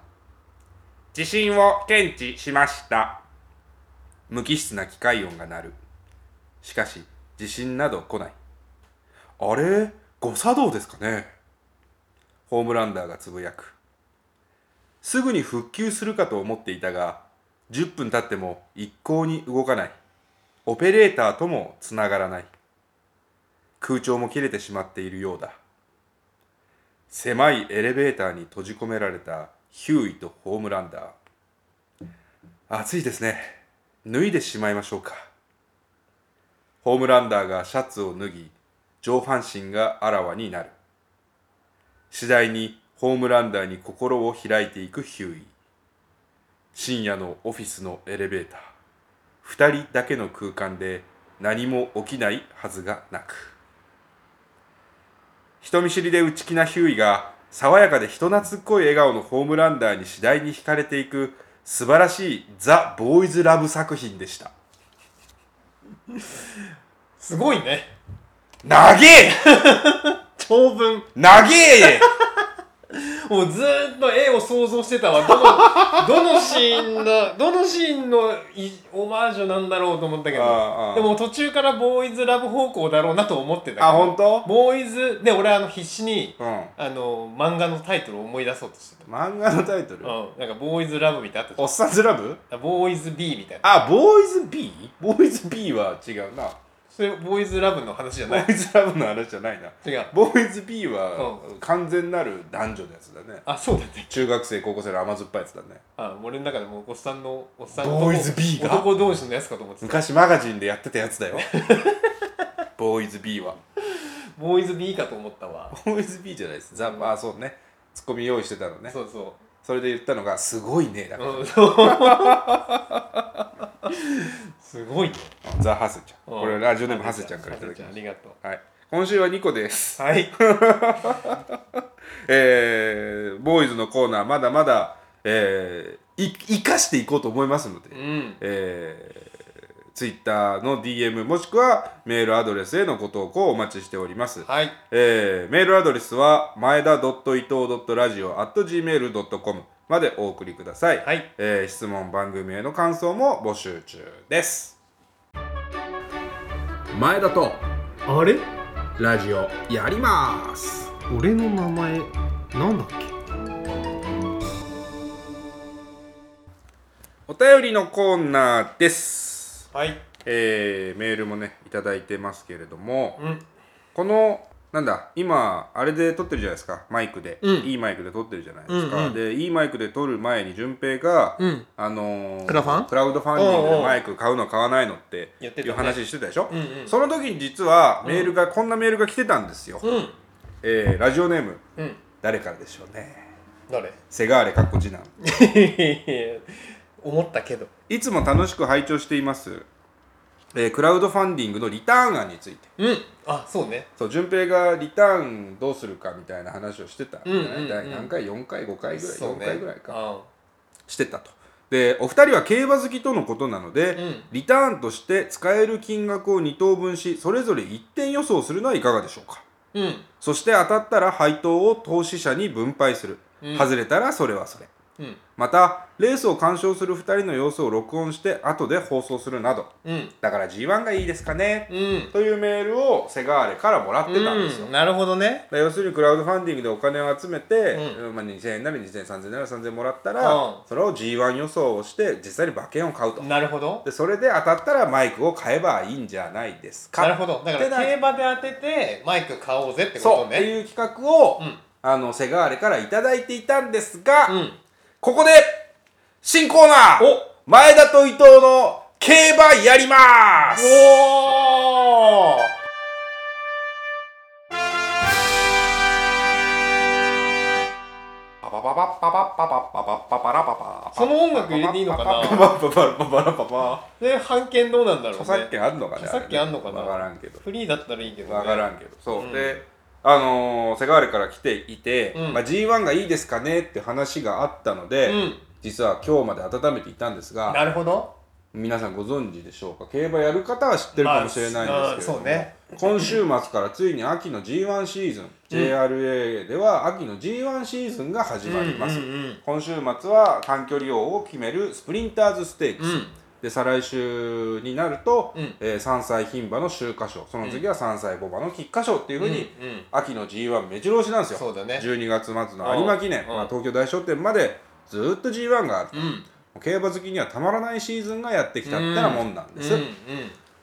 地震を検知しました。無機質な機械音が鳴る。しかし地震など来ない。あれ？誤作動ですかね？ホームランダーがつぶやく。すぐに復旧するかと思っていたが10分経っても一向に動かない。オペレーターともつながらない。空調も切れてしまっているようだ。狭いエレベーターに閉じ込められたヒューイとホームランダー暑いですね。脱いでしまいましょうか。ホームランダーがシャツを脱ぎ上半身があらわになる。次第にホームランダーに心を開いていくヒューイ。深夜のオフィスのエレベーター。二人だけの空間で何も起きないはずがなく。人見知りで内気なヒューイが爽やかで人懐っこい笑顔のホームランダーに次第に惹かれていく素晴らしいザ・ボーイズ・ラブ作品でした。すごいね。長え！長文。長え [LAUGHS] もうずーっと絵を想像してたわ。どの [LAUGHS] どのシーンのどのシーンのいオマージュなんだろうと思ったけど。でも途中からボーイズラブ方向だろうなと思ってたけど。あ本当？ボーイズで俺あの必死にうん。あの漫画のタイトルを思い出そうとして漫画のタイトル？た、うん、なんかボーイズラブみたいな。のあったじおっさんずラブ？ボーイズ B みたいな。あボーイズ B? ボーイズ B は違うなそれボーイズラブの話じゃない？ボーイズラブの話じゃないな。違う。ボーイズ B は完全なる男女のやつだね。あそうだね。中学生高校生の甘酸っぱいやつだね。あ俺の中でもおっさんのおっさんのボーイズ B が？男同士のやつかと思ってた。昔マガジンでやってたやつだよ。[LAUGHS] ボーイズ B は。ボーイズ B かと思ったわ。ボーイズ B じゃないです。ザあそうね。ツッコミ用意してたのね。そうそう。それで言ったのがすごいねだから、うんそうすごいね。ザ・ハセちゃん。うん。これラジオネームハセちゃんからいただきましありがとたはい。今週は2個です。うはい。[LAUGHS] えー、ボーイズのコーナーまだまだ、えー、い生かしていこうと思いますので、うん。えー、ツイッターの DM もしくはメールアドレスへのご投稿をお待ちしております、はい。えーメールアドレスは前田.伊藤 .radio.gmail.com までお送りください、はい。えー質問番組への感想も募集中です。前田とあれ？ラジオやります。俺の名前なんだっけ？お便りのコーナーです。はい。えー、メールもねいただいてますけれどもうん。このなんだ今あれで撮ってるじゃないですか。マイクで、うん。いいマイクで撮ってるじゃないですか、うんうんでいいマイクで撮る前に順平が、うん。あのークラファン？クラウドファンディングでマイク買うの買わないのっていう話してたでしょ、うんうん。その時に実はメールが、こんなメールが来てたんですよ、うん。えーラジオネームうん。誰からでしょうね。誰？セガーレかっこ次男。思ったけど。いつも楽しく拝聴しています、えークラウドファンディングのリターン案について。うんあそうね。そう順平がリターンどうするかみたいな話をしてたうんうんうん。第何回？4回？5回ぐらい、4そうね。回ぐらいか。あしてたと。でお二人は競馬好きとのことなので、うん。リターンとして使える金額を2等分しそれぞれ1点予想するのはいかがでしょうか？うん。そして当たったら配当を投資者に分配する、うん。外れたらそれはそれうん。またレースを鑑賞する2人の様子を録音して後で放送するなど。うん。だから G1 がいいですかね、うん。というメールをセガーレからもらってたんですよ、うん。なるほどね。だ要するにクラウドファンディングでお金を集めて、うまあ、2000円なり2000円3000円なり3000円もらったら、うん。それを G1 予想をして実際に馬券を買うと。なるほど。でそれで当たったらマイクを買えばいいんじゃないですか。なるほど。だから競馬で当ててマイク買おうぜってそう。ってことねいう企画を、うん。あのセガーレから頂いただいていたんですが、うんここで新コーナー。お。前田と伊藤の競馬やります。おー。パパパパパパパパパパパパラパパその音楽入れていいのかなパパパパパパパラパパで版権どうなんだろうね著作権あるのかね著作権あんのかな分からんけどフリーだったらいいけどね分からんけどそう、うんであのーセガーレから来ていて、うん。まあ、G1 がいいですかねって話があったので、うん。実は今日まで温めていたんですがなるほど。皆さんご存知でしょうか？競馬やる方は知ってるかもしれないんですけれども、まあね。今週末からついに秋の G1 シーズン、JRA では秋の G1 シーズンが始まります、うんうんうん。今週末は短距離王を決めるスプリンターズステークス、うんで再来週になると、うん。えー3歳牝馬の秋華賞。その次は3歳牡馬の菊花賞っていうふうに、うんうん。秋の G1 目白押しなんですよ。そうだね。12月末の有馬記念、うん。まあ、東京大商店までずーっと G1 がある。と、うん。競馬好きにはたまらないシーズンがやってきたってなもんなんです、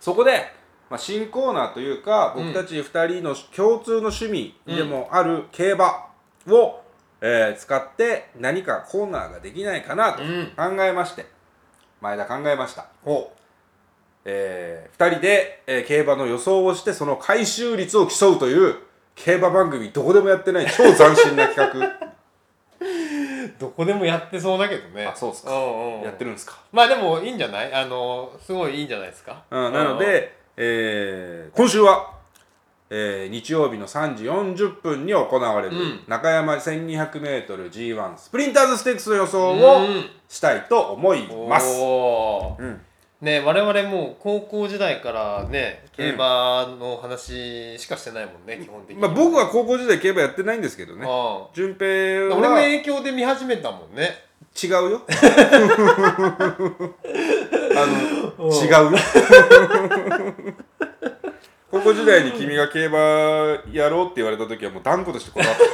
そこで、まあ、新コーナーというか僕たち2人の共通の趣味でもある競馬を、えー使って何かコーナーができないかなとうん。考えまして前田考えました、ほえ2人で、えー競馬の予想をしてその回収率を競うという競馬番組どこでもやってない超斬新な企画。う [LAUGHS] どこでもやってそうだけどね。あそうっすか。んうんやってるんですか、まあでもいいんじゃない？あのすごいいいんじゃないですか？うん、なので、えー今週は、えー日曜日の3時40分に行われる、うん。中山 1200m G1 スプリンターズステークスの予想うをん。したいと思います。うん。ね我々もう高校時代からね競馬の話しかしてないもんね、基本的に。まあ、僕は高校時代競馬やってないんですけどね。あ順平あ俺もは影響で見始めたもんね。違うよ。[LAUGHS] あの違うよ [LAUGHS] 高校時代に君が競馬やろうって言われた時はもう断固として断った。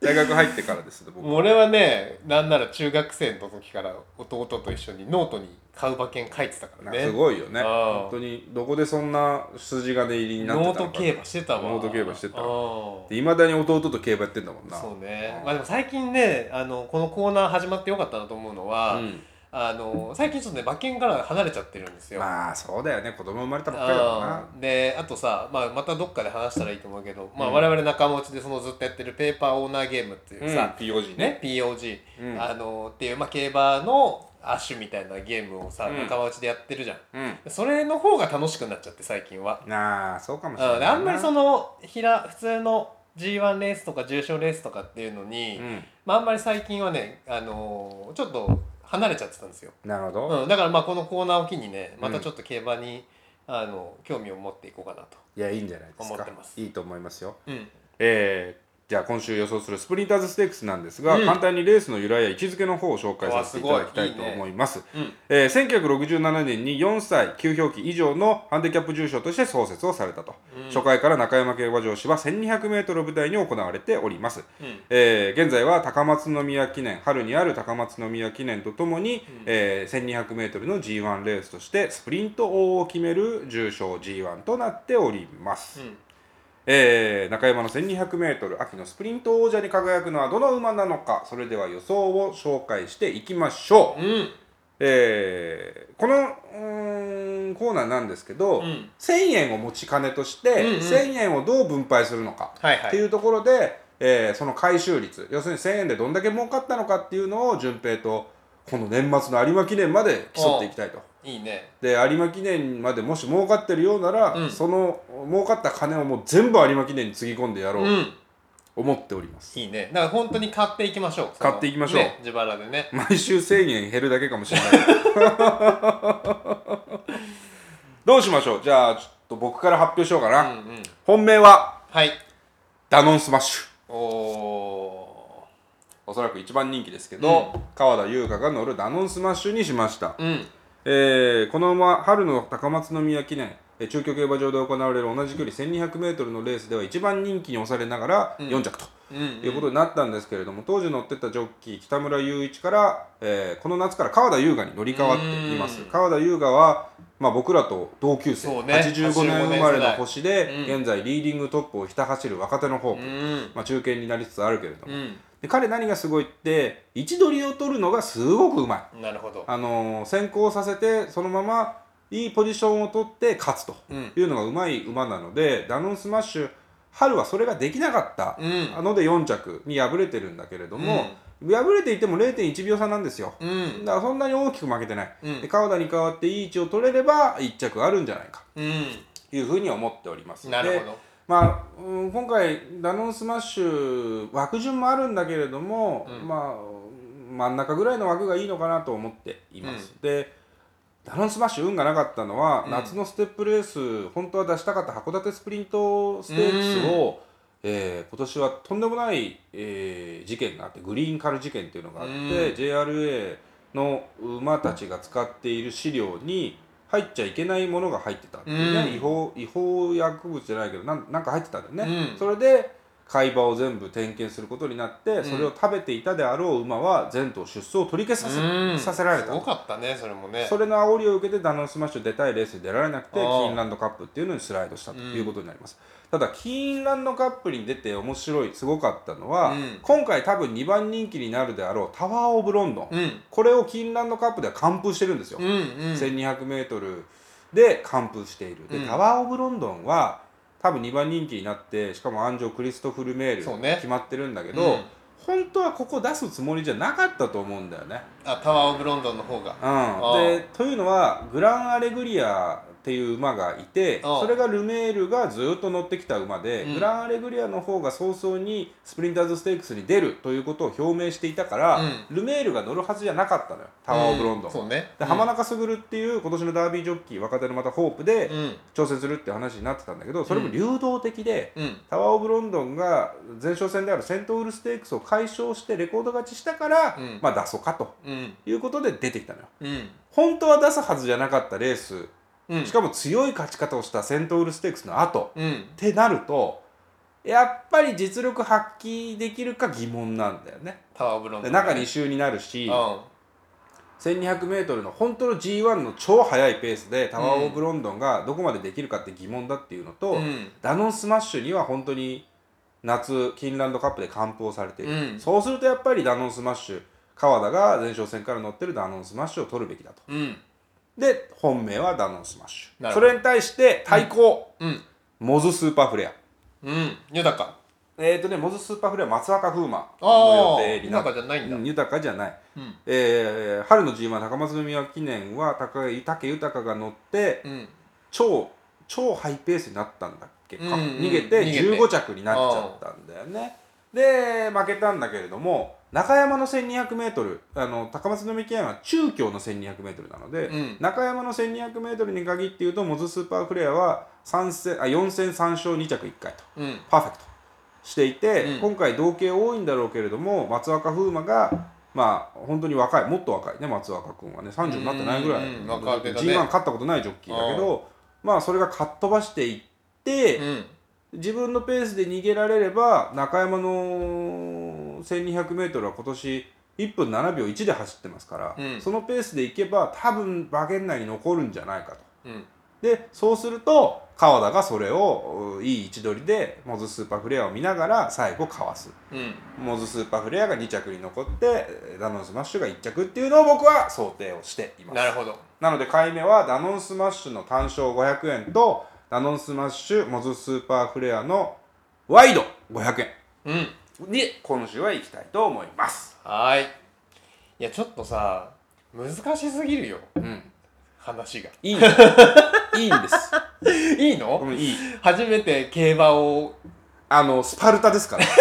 大学入ってからですね僕。俺はねなんなら中学生の時から弟と一緒にノートに買う馬券書いてたからね。すごいよね。本当にどこでそんな筋金入りになってたのか。ノート競馬してたわ。ノート競馬してたあいまだに弟と競馬やってんだもんな。そうね。うん。まあでも最近ねあのこのコーナー始まってよかったなと思うのは、うんあの最近ちょっとね馬券から離れちゃってるんですよ、まあそうだよね。子供生まれたばっかりだもんな。であとさ、まあ、またどっかで話したらいいと思うけど、まあ、うん我々仲間内でそのずっとやってるペーパーオーナーゲームっていうさ、POG ね。ね POG、うん。あのっていう、まあ、競馬の亜種みたいなゲームをさ、うん。仲間内でやってるじゃん。うん。それの方が楽しくなっちゃって最近は。なあそうかもしれないあんまりそののひら普通の G1 レースとか重賞レースとかっていうのに、うん。まあ、あんまり最近はね、あのーちょっと離れちゃってたんですよ、なるほど、うん、だからまあこのコーナーを機にねまたちょっと競馬に、あの興味を持っていこうかなといやいいんじゃないですか。思ってます。いいと思いますよ。うん。えーじゃあ今週予想するスプリンターズステークスなんですが、うん。簡単にレースの由来や位置づけの方を紹介させていただきたいとわすごい。いいね思います。うんえー1967年に4歳9票期以上のハンディキャップ重賞として創設をされたと、初回から中山競馬場芝 1200m を舞台に行われております、うん。えー現在は高松宮記念春にある高松宮記念とともに、えー 1200m の G1 レースとしてスプリント王を決める重賞 G1 となっております、うんえー中山の 1200m 秋のスプリント王者に輝くのはどの馬なのかそれでは予想を紹介していきましょう、うん。えーこのうーんコーナーなんですけど、うん。1000円を持ち金として、うんうん。1000円をどう分配するのかはいはい。っていうところで、えーその回収率要するに1000円でどんだけ儲かったのかっていうのを順平とこの年末の有馬記念まで競っていきたいと。いいね。で有馬記念までもし儲かってるようなら、うん。その儲かった金をもう全部有馬記念につぎ込んでやろう。とうん。思っております、いいね。だから本当に買っていきましょう。買っていきましょう。ね自腹でね。毎週1000円減るだけかもしれない。[LAUGHS] どうしましょう？じゃあちょっと僕から発表しようかな、うんうん。本命は？はい。ダノンスマッシュ。おおおそらく一番人気ですけど、川田将雅が乗るダノンスマッシュにしました、ーうんえーこの馬春の高松宮記念えー中京競馬場で行われる同じ距離 1200m のレースでは一番人気に押されながら4着ということになったんですけれども、当時乗ってたジョッキー北村雄一から、えーこの夏から川田優雅に乗り換わっています。うん。川田優雅は、まあ、僕らと同級生、ね。85年生まれの星で、うん現在リーディングトップをひた走る若手のホープ、うん。まあ、中堅になりつつあるけれども、うんで彼何がすごいって位置取りを取るのがすごくうまい、なるほど。あのー先行させてそのままいいポジションを取って勝つとうん。いうのがうまい馬なのでダノンスマッシュ春はそれができなかったうん。ので4着に敗れてるんだけれども、敗れていても0.1秒差なんですよ。うん。だからそんなに大きく負けてない、うん。で川田に代わっていい位置を取れれば1着あるんじゃないか。うん。というふうに思っておりますでなるほどまあ、うん今回ダノンスマッシュ枠順もあるんだけれども、うん。まあ真ん中ぐらいの枠がいいのかなと思っています、でダノンスマッシュ運がなかったのは、うん。夏のステップレース本当は出したかった函館スプリントステークスを、えー今年はとんでもない、えー事件があってグリーンカル事件っていうのがあって、うん。JRA の馬たちが使っている飼料に入っちゃいけないものが入ってた。っていうね、うん違法違法薬物じゃないけどなんなんか入ってたんだよね、うん。それで飼い葉を全部点検することになって、それを食べていたであろう馬は全頭出走を取り消させ,、うん。させられた。すごかったねそれもね。それの煽りを受けてダノンスマッシュ出たいレースに出られなくてキあーーンランドカップっていうのにスライドしたということになります、ただキーンランドカップに出て面白いすごかったのは、うん。今回多分2番人気になるであろうタワー・オブ・ロンドン、うん。これをキーンランドカップでは完封してるんですよ、うんうん。1200m で完封している。で、うん。タワー・オブ・ロンドンは多分2番人気になってしかも鞍上クリストフ・ルメール決まってるんだけど、うん。本当はここ出すつもりじゃなかったと思うんだよね。あタワー・オブ・ロンドンの方が。うん、でというのはグランアレグリアっていう馬がいてそれがルメールがずっと乗ってきた馬で、うん。グランアレグリアの方が早々にスプリンターズステークスに出るということを表明していたから、うん。ルメールが乗るはずじゃなかったのよタワー・オブ・ロンドン。うね。で浜中俊っていう今年のダービージョッキー若手のまたホープでうん。挑戦するって話になってたんだけどそれも流動的で、うん。タワー・オブ・ロンドンが前哨戦であるセントウルステークスを快勝してレコード勝ちしたから、うん。まあ出そうかとうん。いうことで出てきたのよ。うん。本当は出すはずじゃなかったレースうん。しかも強い勝ち方をしたセントウルステークスの後。うん。ってなるとやっぱり実力発揮できるか疑問なんだよね。タワーオブロンドン中2週になるしう 1200m の本当の G1 の超速いペースでタワーオブロンドンがどこまでできるかって疑問だっていうのと、んうん。ダノンスマッシュには本当に夏キーンランドカップで完封されている、うん。そうするとやっぱりダノンスマッシュ川田が前哨戦から乗ってるダノンスマッシュを取るべきだと。うんで本命はダノンスマッシュ。それに対して対抗、うん。モズスーパーフレア。うん。豊か。えーとね、モズスーパーフレア松若風馬の予定にな豊かじゃないんだ。うん豊かじゃない、うん。えー春の G1 高松宮記念は高井武豊が乗ってうん。超超ハイペースになったんだっけか、うんうん逃げて逃げて。15着になっちゃったんだよね。で負けたんだけれども中山の 1200m あの高松宮記念は中京の 1200m なので、うん。中山の 1200m に限って言うとモズスーパーフレアは3戦あ4戦3勝2着1回と。うん。パーフェクトしていて、うん。今回同型多いんだろうけれども松若風磨がまあ本当に若いもっと若いね松若君はね。30になってないぐらい、ね。G1 勝ったことないジョッキーだけど、まあそれがかっ飛ばしていって、うん。自分のペースで逃げられれば中山の 1200m は今年1分7秒1で走ってますから、うん。そのペースでいけば多分馬券内に残るんじゃないかと。うん。でそうすると川田がそれをういい位置取りでモズスーパーフレアを見ながら最後かわす。うん。モズスーパーフレアが2着に残ってえーダノンスマッシュが1着っていうのを僕は想定をしています。なるほど。なので買い目はダノンスマッシュの単勝500円とダノンスマッシュモズスーパーフレアのワイド500うん。円に今週は行きたいと思います。はーい。いやちょっとさ難しすぎるよ。うん。話が。いい [LAUGHS] いいんです。いいの？うんいい。初めて競馬をあのスパルタですから。[LAUGHS]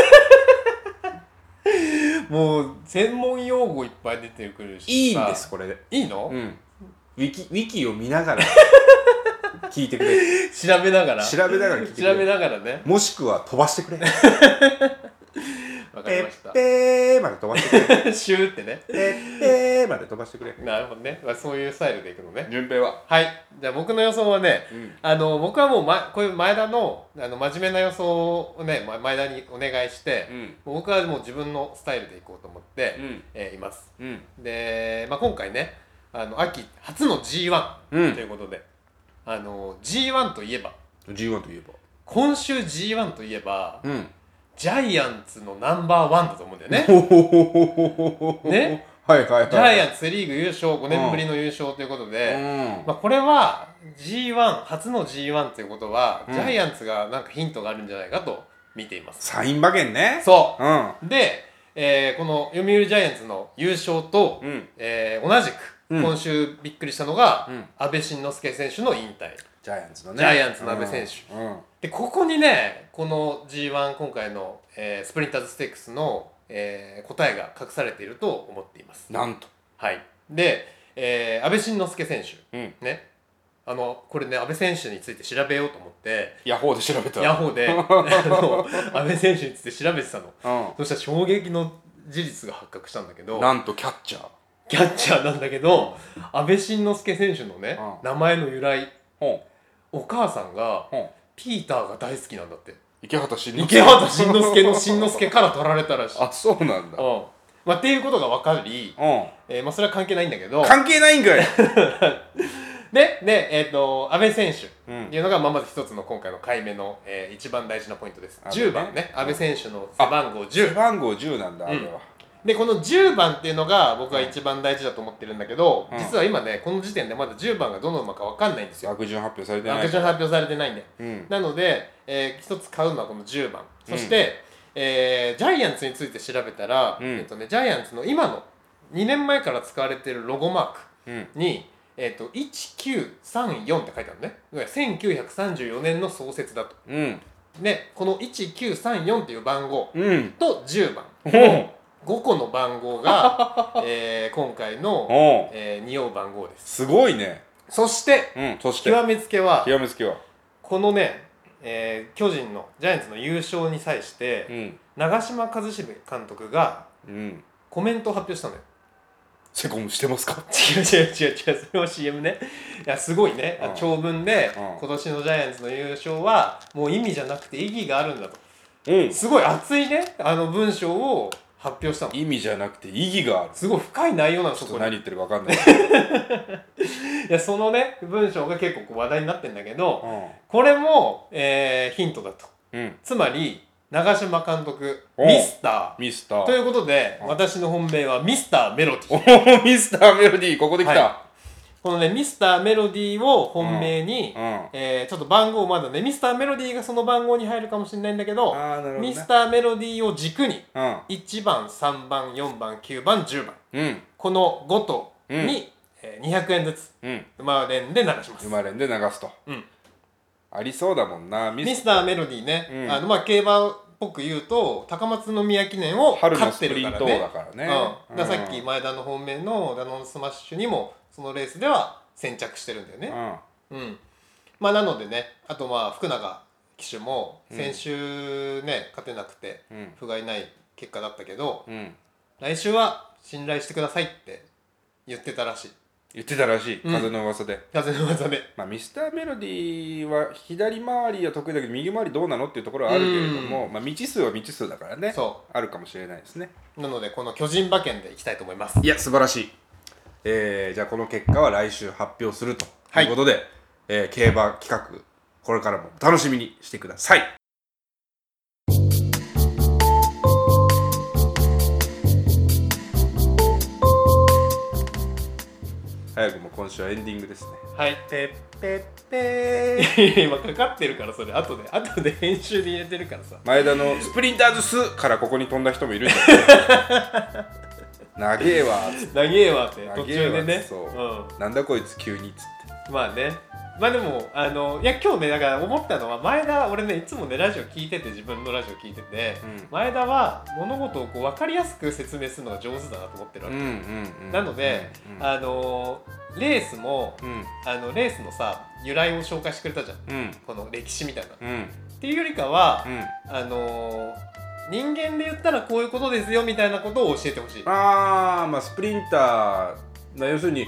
もう専門用語いっぱい出てくるしいいんさですこれで。いいの、うん。ウィキウィキを見ながら [LAUGHS] 聞いてくれ。調べながら。調べながら聞いてく調べれながらね。もしくは飛ばしてくれわかりペました。ーまで飛ばしてくれ。[LAUGHS] シューってね。ペッペーまで飛ばしてくれ。なるほどね、まあ、そういうスタイルでいくのね。順平は？はい。じゃあ僕の予想はねうん。あの僕はもう、ま、こういう前田のあの真面目な予想をねま前田にお願いして、うん。僕はもう自分のスタイルでいこうと思って、うん。えーいます。うん。で、まあ、今回ねあの秋初の G1 うん。ということで、あの G1 といえば G1 といえば。今週 G1 といえばうんジャイアンツのナンバーワンだと思うんだよね。[LAUGHS] ね？はいはいはい。ジャイアンツセ・リーグ優勝5年ぶりの優勝ということで、うん。まあ、これは G1 初の G1 ということは、うん。ジャイアンツがなんかヒントがあるんじゃないかと見ています。サイン馬券ね。そう。ん。うで、えーこの読売ジャイアンツの優勝と、うん。えー同じくうん。今週びっくりしたのが、うん。阿部慎之助選手の引退ジャイアンツのね。ジャイアンツの阿部選手。うん。でここにねこの G1 今回の、えースプリンターズステークスの、えー答えが隠されていると思っています。なんと。はい。で、えー、阿部慎之助選手。うん。ね。あのこれね阿部選手について調べようと思って。ヤホーで調べた。ヤホーで。[LAUGHS] あの阿部選手について調べてたの。うそしたら衝撃の事実が発覚したんだけど。んなんとキャッチャー。キャッチャーなんだけど阿部慎之助選手のねうん。名前の由来。ほお母さんがうほうピーターが大好きなんだって。池畑慎之池畑慎之介の慎之介から取られたらしい。あそうなんだ。うん。まあ、っていうことが分かり、うえーまあ、それは関係ないんだけど。ん関係ないんかい。[LAUGHS] でで、えー、と阿部選手。うん。っていうのが、まあ、まず一つの今回の回目の、えー一番大事なポイントです。阿部ね。10番ね。阿部選手の背番号10背番号10なんだあうん。れはでこの10番っていうのが僕は一番大事だと思ってるんだけど、うん。実は今ねこの時点でまだ10番がどの馬か分かんないんですよ。枠順発表されてない。赤順発表されてないんで。うん。なので、えー一つ買うのはこの10番。そして、えージャイアンツについて調べたら、うん。えっとね、ジャイアンツの今の2年前から使われているロゴマークうん。に、えっと1934って書いてあるのね。いわゆる1934年の創設だと。うん。でこの1934っていう番号うん。と10番5個の番号が、[LAUGHS] えー今回の、えー、匂う番号です。すごいね。そしてうんそして。極めつけは極めつけは。このね、えー巨人のジャイアンツの優勝に際して、うん。長嶋一茂監督がうん。コメントを発表したのよ。セコムしてますか？[LAUGHS] 違う違う違う違うそれは CM ね。いやすごいね、うん。長文で、うん。今年のジャイアンツの優勝はもう意味じゃなくて意義があるんだと。うん。すごい熱いねあの文章を発表したの。意味じゃなくて意義がある。すごい深い内容なのちょ何言ってるか分かんない。[LAUGHS] いやそのね文章が結構話題になってんだけどうこれも、えーヒントだと。んうん。つまり長嶋監督おミスタミスター。ーということでうん。私の本命はミスターメロディおおミスターメロディー。ここで来た、はこのねミスターメロディーを本命に、うんえーちょっと番号まだねミスターメロディーがその番号に入るかもしれないんだけどね、ミスターメロディーを軸にうん。1番3番4番9番10番うん。この5とに、うん。えー200円ずつうん。馬連で流します。生まれんで流すと、うん。ありそうだもんなミス。ターメロディーね、うん。あのまあ競馬っぽく言うと高松宮記念を春の勝ってスプリントるからねだからね、うん、だからさっき前田の本命のダノンスマッシュにもそのレースでは先着してるんだよね、うん。うん。まあなのでねあとまあ福永騎手も先週ね、勝てなくてうん。不甲斐ない結果だったけどうん。来週は信頼してくださいって言ってたらしい。言ってたらしい。うん。風の噂で、風の技で。まあ、ミスターメロディーは左回りは得意だけど右回りどうなのっていうところはあるけれども、まあ、未知数は未知数だからね。そあるかもしれないですね。うなのでこの巨人馬券でいきたいと思います。いや素晴らしい、えーじゃあこの結果は来週発表するとはい。いうことで、えー競馬企画これからも楽しみにしてください。早くも今週はエンディングですね。はい。ペッペッペー [LAUGHS] 今かかってるからそれ後で後で編集で入れてるからさ。前田のスプリンターズスからここに飛んだ人もいるんだけど [LAUGHS] 長えわーっつって。長えわって途中でね。そう。なんだこいつ急にっつって。うん、まあね。まあでもあのいや今日ねだから思ったのは前田俺ねいつもねラジオ聞いてて自分のラジオ聞いてて、うん。前田は物事をこう分かりやすく説明するのが上手だなと思ってるわけ、うんうんうんなので、うんあのレースもうん。あのレースのさ由来を紹介してくれたじゃん。うん。この歴史みたいな。っうん。ていうよりかはう、ん。あの人間で言ったらこういうことですよみたいなことを教えてほしい。あーまあスプリンター。だ要するに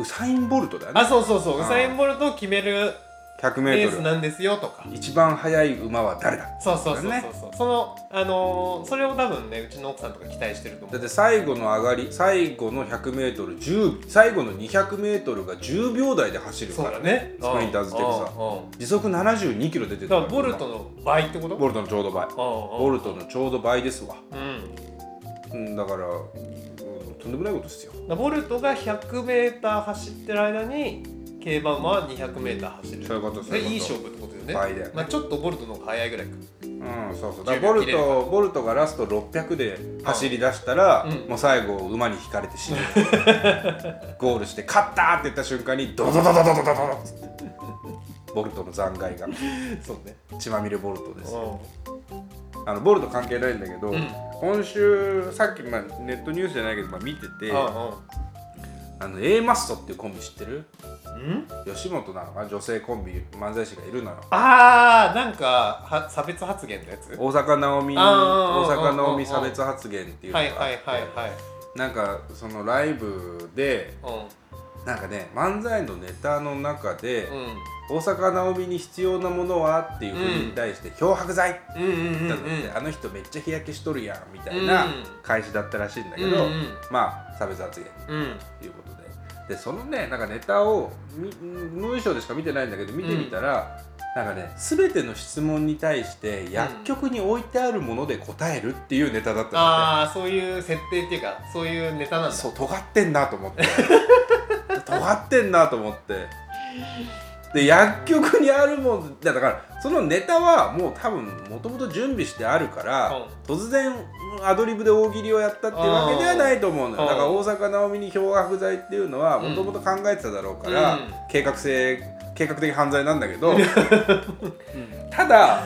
ウサイン・ボルトだよね。あそうそうそう。ウサイン・ボルトを決めるレース 100m なんですよとか。一番速い馬は誰だ？そうそうそうそう。ねそう、そのあのーそれを多分ねうちの奥さんとか期待してると思う。だって最後の上がり最後の 100m10 最後の 200m が10秒台で走るから。そうだね。スプリンターズってさうんうん時速72キロ出てただからボルトの倍ってことボルトのちょうど倍。ボボルトのちょうど倍ですわ。うん。うんだから、うんとんでもないことですよ。だからボルトが 100m 走ってる間に競馬馬は 200m 走る。そういうことそういうこと。でいい勝負ってことよね。倍だよ。ねまあ、ちょっとボルトの方が速いぐらいか。うんそうそう。だ10からボルトボルトがラスト600で走り出したら、うん。もう最後馬に引かれて死ぬ。[LAUGHS] ゴールして勝ったって言った瞬間にドドドドドドドドドっつってボルトの残骸がそうね血まみれボルトですうあのボルト関係ないんだけど、うん今週さっき、まあ、ネットニュースじゃないけど、まあ、見ててんあの A マストっていうコンビ知ってるうん吉本なの？かな女性コンビ漫才師がいるのよ。あーなんかは差別発言のやつ？大阪なおみ大阪なおみうんうん。うん差別発言っていうのがあって。はいはいはいはい。なんかそのライブでなんかね漫才のネタの中で、うん。うん大阪なおみに必要なものはっていうふうに対して漂白剤ってうんうんうん言ったのって、あの人めっちゃ日焼けしとるやんみたいなうん返しだったらしいんだけど、うんうん。まあ差別発言うんということででそのねなんかネタをみ文章でしか見てないんだけど見てみたら、なんかね全ての質問に対して薬局に置いてあるもので答えるっていうネタだったんだああそういう設定っていうかそういうネタなんだ。そう尖ってんなと思って。[LAUGHS] 尖ってんなと思ってで薬局にあるもんだからそのネタはもう多分もともと準備してあるから、うん。突然アドリブで大喜利をやったっていうわけではないと思うのよ。うん。だから大阪なおみに漂白剤っていうのはもともと考えてただろうから、うん。計画性計画的犯罪なんだけどただ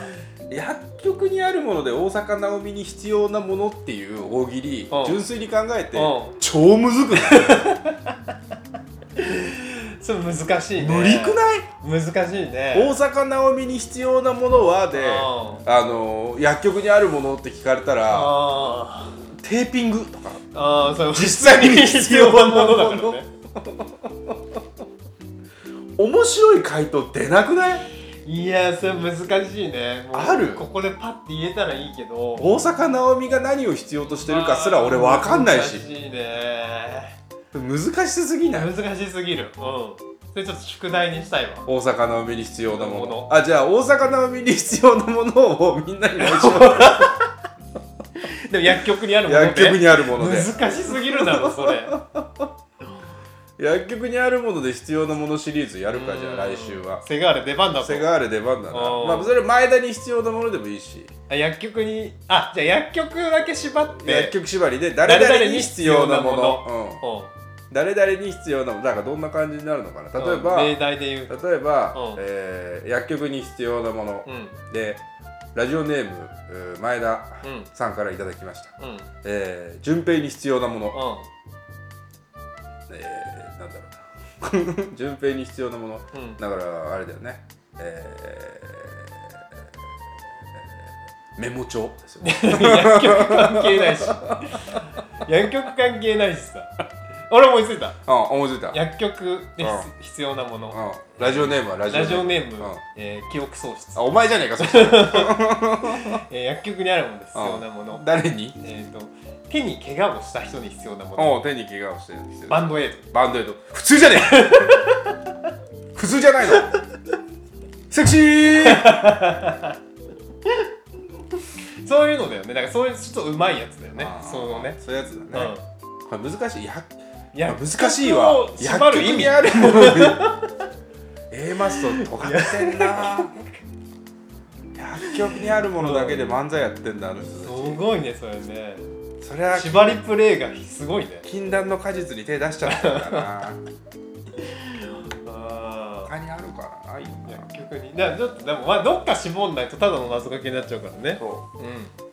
薬局にあるもので大阪なおみに必要なものっていう大喜利うん。純粋に考えてうん。超むずくない？[LAUGHS] それ難しいね。無理くない？難しいね。大阪なおみに必要なものはでうんあの薬局にあるものって聞かれたらあテーピングとか。ーあーそう実際に必要なものだからね。[LAUGHS] 面白い回答出なくない？いやそれ難しいね。ある？ここでパッて言えたらいいけど。大阪なおみが何を必要としてるかすら俺分かんないし。難しいね難しすぎない？難しすぎる。うん。それちょっと宿題にしたいわ。大阪なおみに必要なもの。ものあじゃあ大阪なおみに必要なものを [LAUGHS] みんなに内緒でも薬局にあるもので。薬局にあるもので。難しすぎるだろそれ。[LAUGHS] 薬局にあるもので必要なものシリーズやるかじゃあ来週は。セガール出番だと。セガール出番だな。うん。まあそれ前田に必要なものでもいいし。あ薬局にあじゃあ薬局だけ縛って。薬局縛りで誰々に必要なもの。うん。うん誰々に必要なものだからどんな感じになるのかな。例えば、う。ん例えば、うん。えー薬局に必要なもの、うん。でラジオネームうー前田うん。さんからいただきました、うん。うんえー、順平に必要なもの、えー、なんだろうな。[LAUGHS] 順平に必要なもの。うん。だからあれだよね。えメモ帳ですよね。[LAUGHS] 薬局関係ないし。薬局関係ないしさ俺思いついた。あ思いついた。薬局でうん。必要なもの。うん。ラジオネームはラジオラジオネーム、うん。えー記憶喪失。あ、お前じゃねえかそしたら。[LAUGHS] えー薬局にあるもので必要なもの。誰に？えーと手に怪我をした人に必要なもの。おう手に怪我をしてるバンドエイド。バンドエイド。普通じゃねえ。[LAUGHS] 普通じゃないの。セクシー。そういうのだよね。だからそういうちょっとうまいやつだよね。あー。そのね。そういうやつだね、これ難しい。やいや難しいわ。薬局を縛る。意味ある。A [LAUGHS] マスト尖ってんな。薬局にあるものだけで漫才やってんだあの人すたごいねそれね。ちそれは縛りプレイがすごいね。禁断の果実に手出しちゃったんだな。[LAUGHS] あ他にあるかなないな薬局に。だからちょっとでもまあどっか絞んないとただの謎かけになっちゃうからね。そう。うん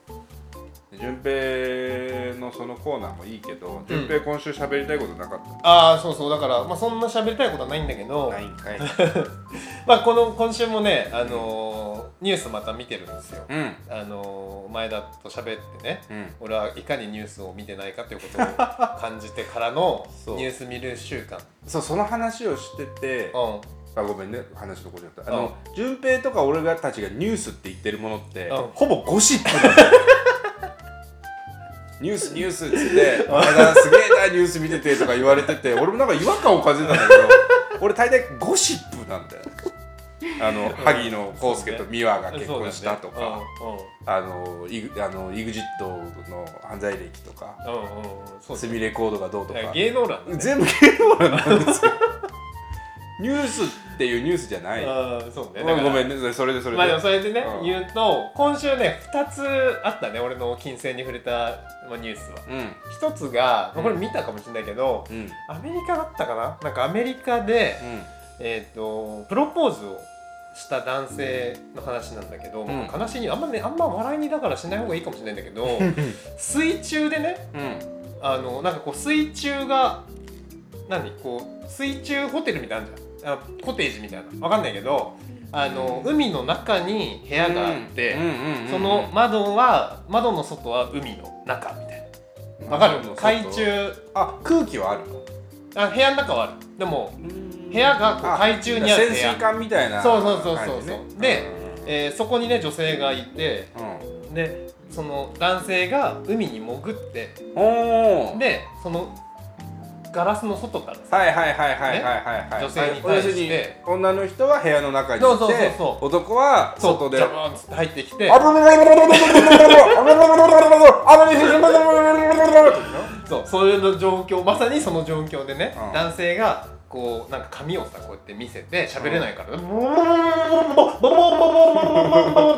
順平のそのコーナーもいいけど順平今週喋りたいことなかっああそうそう。だから、まあ、そんな喋りたいことはないんだけた、ど。ないんかい。[LAUGHS] まあこの今週もね、あのーニュースまた見てるんですよ、うん。あのー前田と喋ってね。うん。俺はいかにニュースを見てないかということを [LAUGHS] 感じてからのそう。ニュース見る習慣。そうその話をしててうん。あごめんね。話のことになった。あの順平とか俺たちがニュースって言ってるものってうん。ほぼゴシップなんだよ [LAUGHS] ニュースニュースっつって「前田すげえなニュース見てて」とか言われてて俺もなんか違和感を感じてたんだけど俺大体ゴシップなんだよ。あの萩野公介と美和が結婚したとか、あのイグあの EXIT の犯罪歴とかうんうんうん。うんそうセミレコードがどうとか。芸能欄だね。全部芸能欄なんですよニュースっていうニュースじゃない、ああそうね。うんだからごめんね。それでそれで、まあでもそれでね、うん。言うと今週ね2つあったね俺の金星に触れたまあニュースは。うん。一つがうん。これ見たかもしれないけど、うん。うんアメリカだったかな？なんかアメリカで、えっ、とプロポーズをした男性の話なんだけど、ん。悲しいにあんまねあんま笑いにだからしない方がいいかもしれないんだけど水中でねうん。あのなんかこう水中が何？こう水中ホテルみたいなのあるじゃんあコテージみたいな。わかんないけどあの海の中に部屋があって、その窓は窓の外は海の中みたいな。わかる？海中。あ空気はあるの？あ部屋の中はある。でも部屋がこうあ海中にある部屋。潜水艦みたいなそうそうそうそう。感じね。でえーそこにね女性がいてうん。でその男性が海に潜ってでそのガラスの外からさ。はいはいはいはいはいはいはい。女性に対して。女の人は部屋の中にいてそうそうそうそう。男は外でジャバーンって入ってきて。そうそういうの状況まさにその状況でね、うん男性がこうなんか髪をさこうやって見せて喋れないから、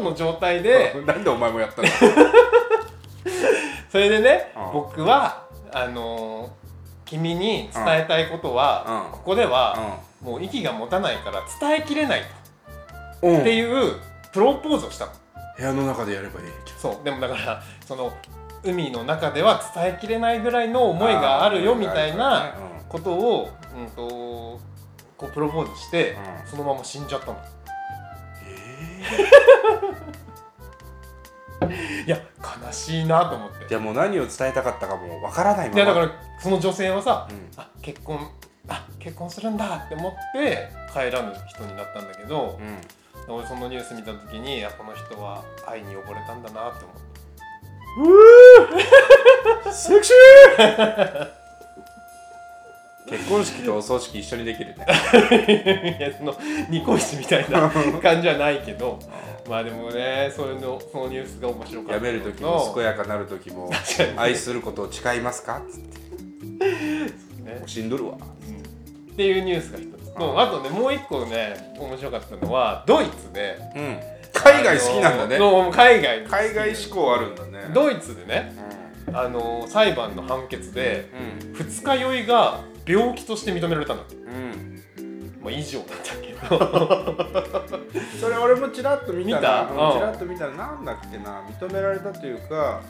の状態でなんでお前もやったのそれでね、うん僕はあのー君に伝えたいことは、うん。ここでは、もう息が持たないから伝えきれないうん。っていうプロポーズをしたの。部屋の中でやればいいじそう。でもだからその海の中では伝えきれないぐらいの思いがあるよみたいなことを、うん、とこうプロポーズして、うん。そのまま死んじゃったの [LAUGHS] いや悲しいなと思って。じゃあもう何を伝えたかったかもわからないまま。いやだからその女性はさ、うん。あ結婚あ結婚するんだって思って帰らぬ人になったんだけど、うん。俺そのニュース見た時にあこの人は愛に溺れたんだなって思って [LAUGHS] セクシー [LAUGHS] 結婚式とお葬式一緒にできるね [LAUGHS] いやそのニコイチみたいな [LAUGHS] 感じはないけど。まあでもねそういうのそのニュースが面白かったやめる時も健やかなる時も愛することを誓いますか？つってね死んどるわ。っていうニュースが一つ。とああとねもう一個ね面白かったのはドイツで。うん。海外好きなんだね。海外海外志向あるんだね。ドイツでねうあの裁判の判決でん。二日酔いが病気として認められたんだ。ってうん。まあ以上なんだけど。[LAUGHS] それ俺もちらっと見たな見た？うんちらっと見たらなんだっけな認められたというか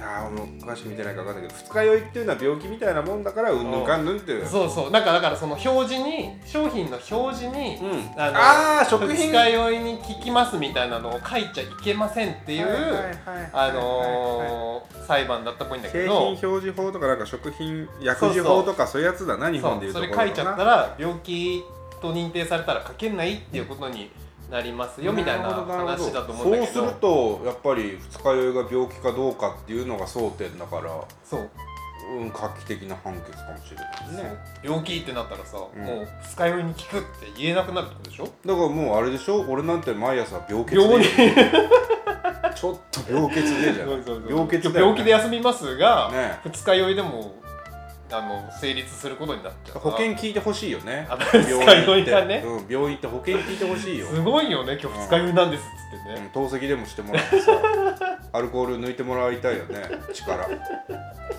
ああもう詳しく見てないか分かんないけど二日酔いっていうのは病気みたいなもんだからうんぬんかんぬんっていう。そうそう。なんかだからその表示に商品の表示に、うん。あのあー食品。二日酔いに効きますみたいなのを書いちゃいけませんっていう、あのー裁判だったっぽいんだけ景ど品表示法とかなんか食品薬事法とかそういうやつだな日本でいうとそれ書いちゃったら病気と認定されたら書けないっていうことになりますよみたいな話だと思うんだけど。そうするとやっぱり二日酔いが病気かどうかっていうのが争点だからそう。うん画期的な判決かもしれないね。病気ってなったらさ、うん。もう二日酔いに効くって言えなくなるってことでしょ？だからもうあれでしょ？俺なんて毎朝病欠で病にちょっと病欠でじゃん。病病気で休みますが、ね。二日酔いでもあの成立することになっちゃう保険聞いてほしいよね。あ [LAUGHS] 病院って。が [LAUGHS] ねうん、病院って保険聞いてほしいよ。すごいよね今日二日酔いなんですっつってね、うん、透析でもしてもらってさ [LAUGHS] アルコール抜いてもらいたいよね力。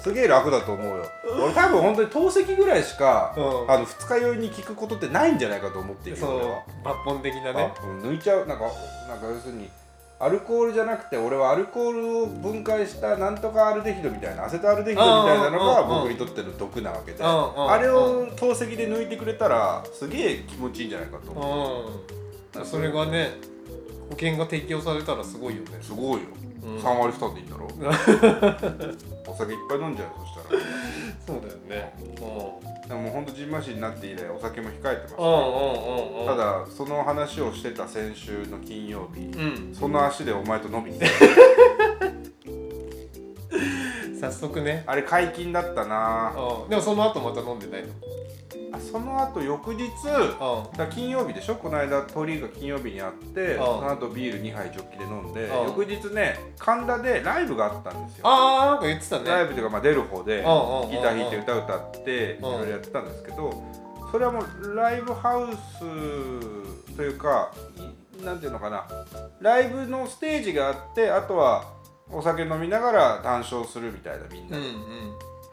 すげえ楽だと思うよ。俺多分本当に透析ぐらいしか、うん。あの二日酔いに効くことってないんじゃないかと思っているよ抜本的なね。抜いちゃう。なんかなんか要するにアルコールじゃなくて俺はアルコールを分解したなんとかアルデヒドみたいなアセトアルデヒドみたいなのが僕にとっての毒なわけであれを透析で抜いてくれたらすげえ気持ちいいんじゃないかと思う。うん。それがね保険が適用されたらすごいよね。すごいよ、うん。3割負担でいいんだろ？[LAUGHS] お酒いっぱい飲んじゃうよそしたら [LAUGHS] そうだよね。うん。でももうほんとじんましになって以来お酒も控えてます。うんうんうんうん。ただその話をしてた先週の金曜日うん。その足でお前と飲みに行っ早速ね。たあれ解禁だったな。うん。でもその後また飲んでないの？あその後翌日だ金曜日でしょ？この間通りが金曜日にあってその後ビール2杯ジョッキで飲んでうん。翌日ね神田でライブがあったんですよ。ああなんか言ってたね。ライブというかまあ出る方でギうんうんうんうん。ター弾いて歌歌っていろいろやってたんですけどそれはもうライブハウスというかいなんていうのかな。ライブのステージがあってあとはお酒飲みながら談笑するみたいなみんうんな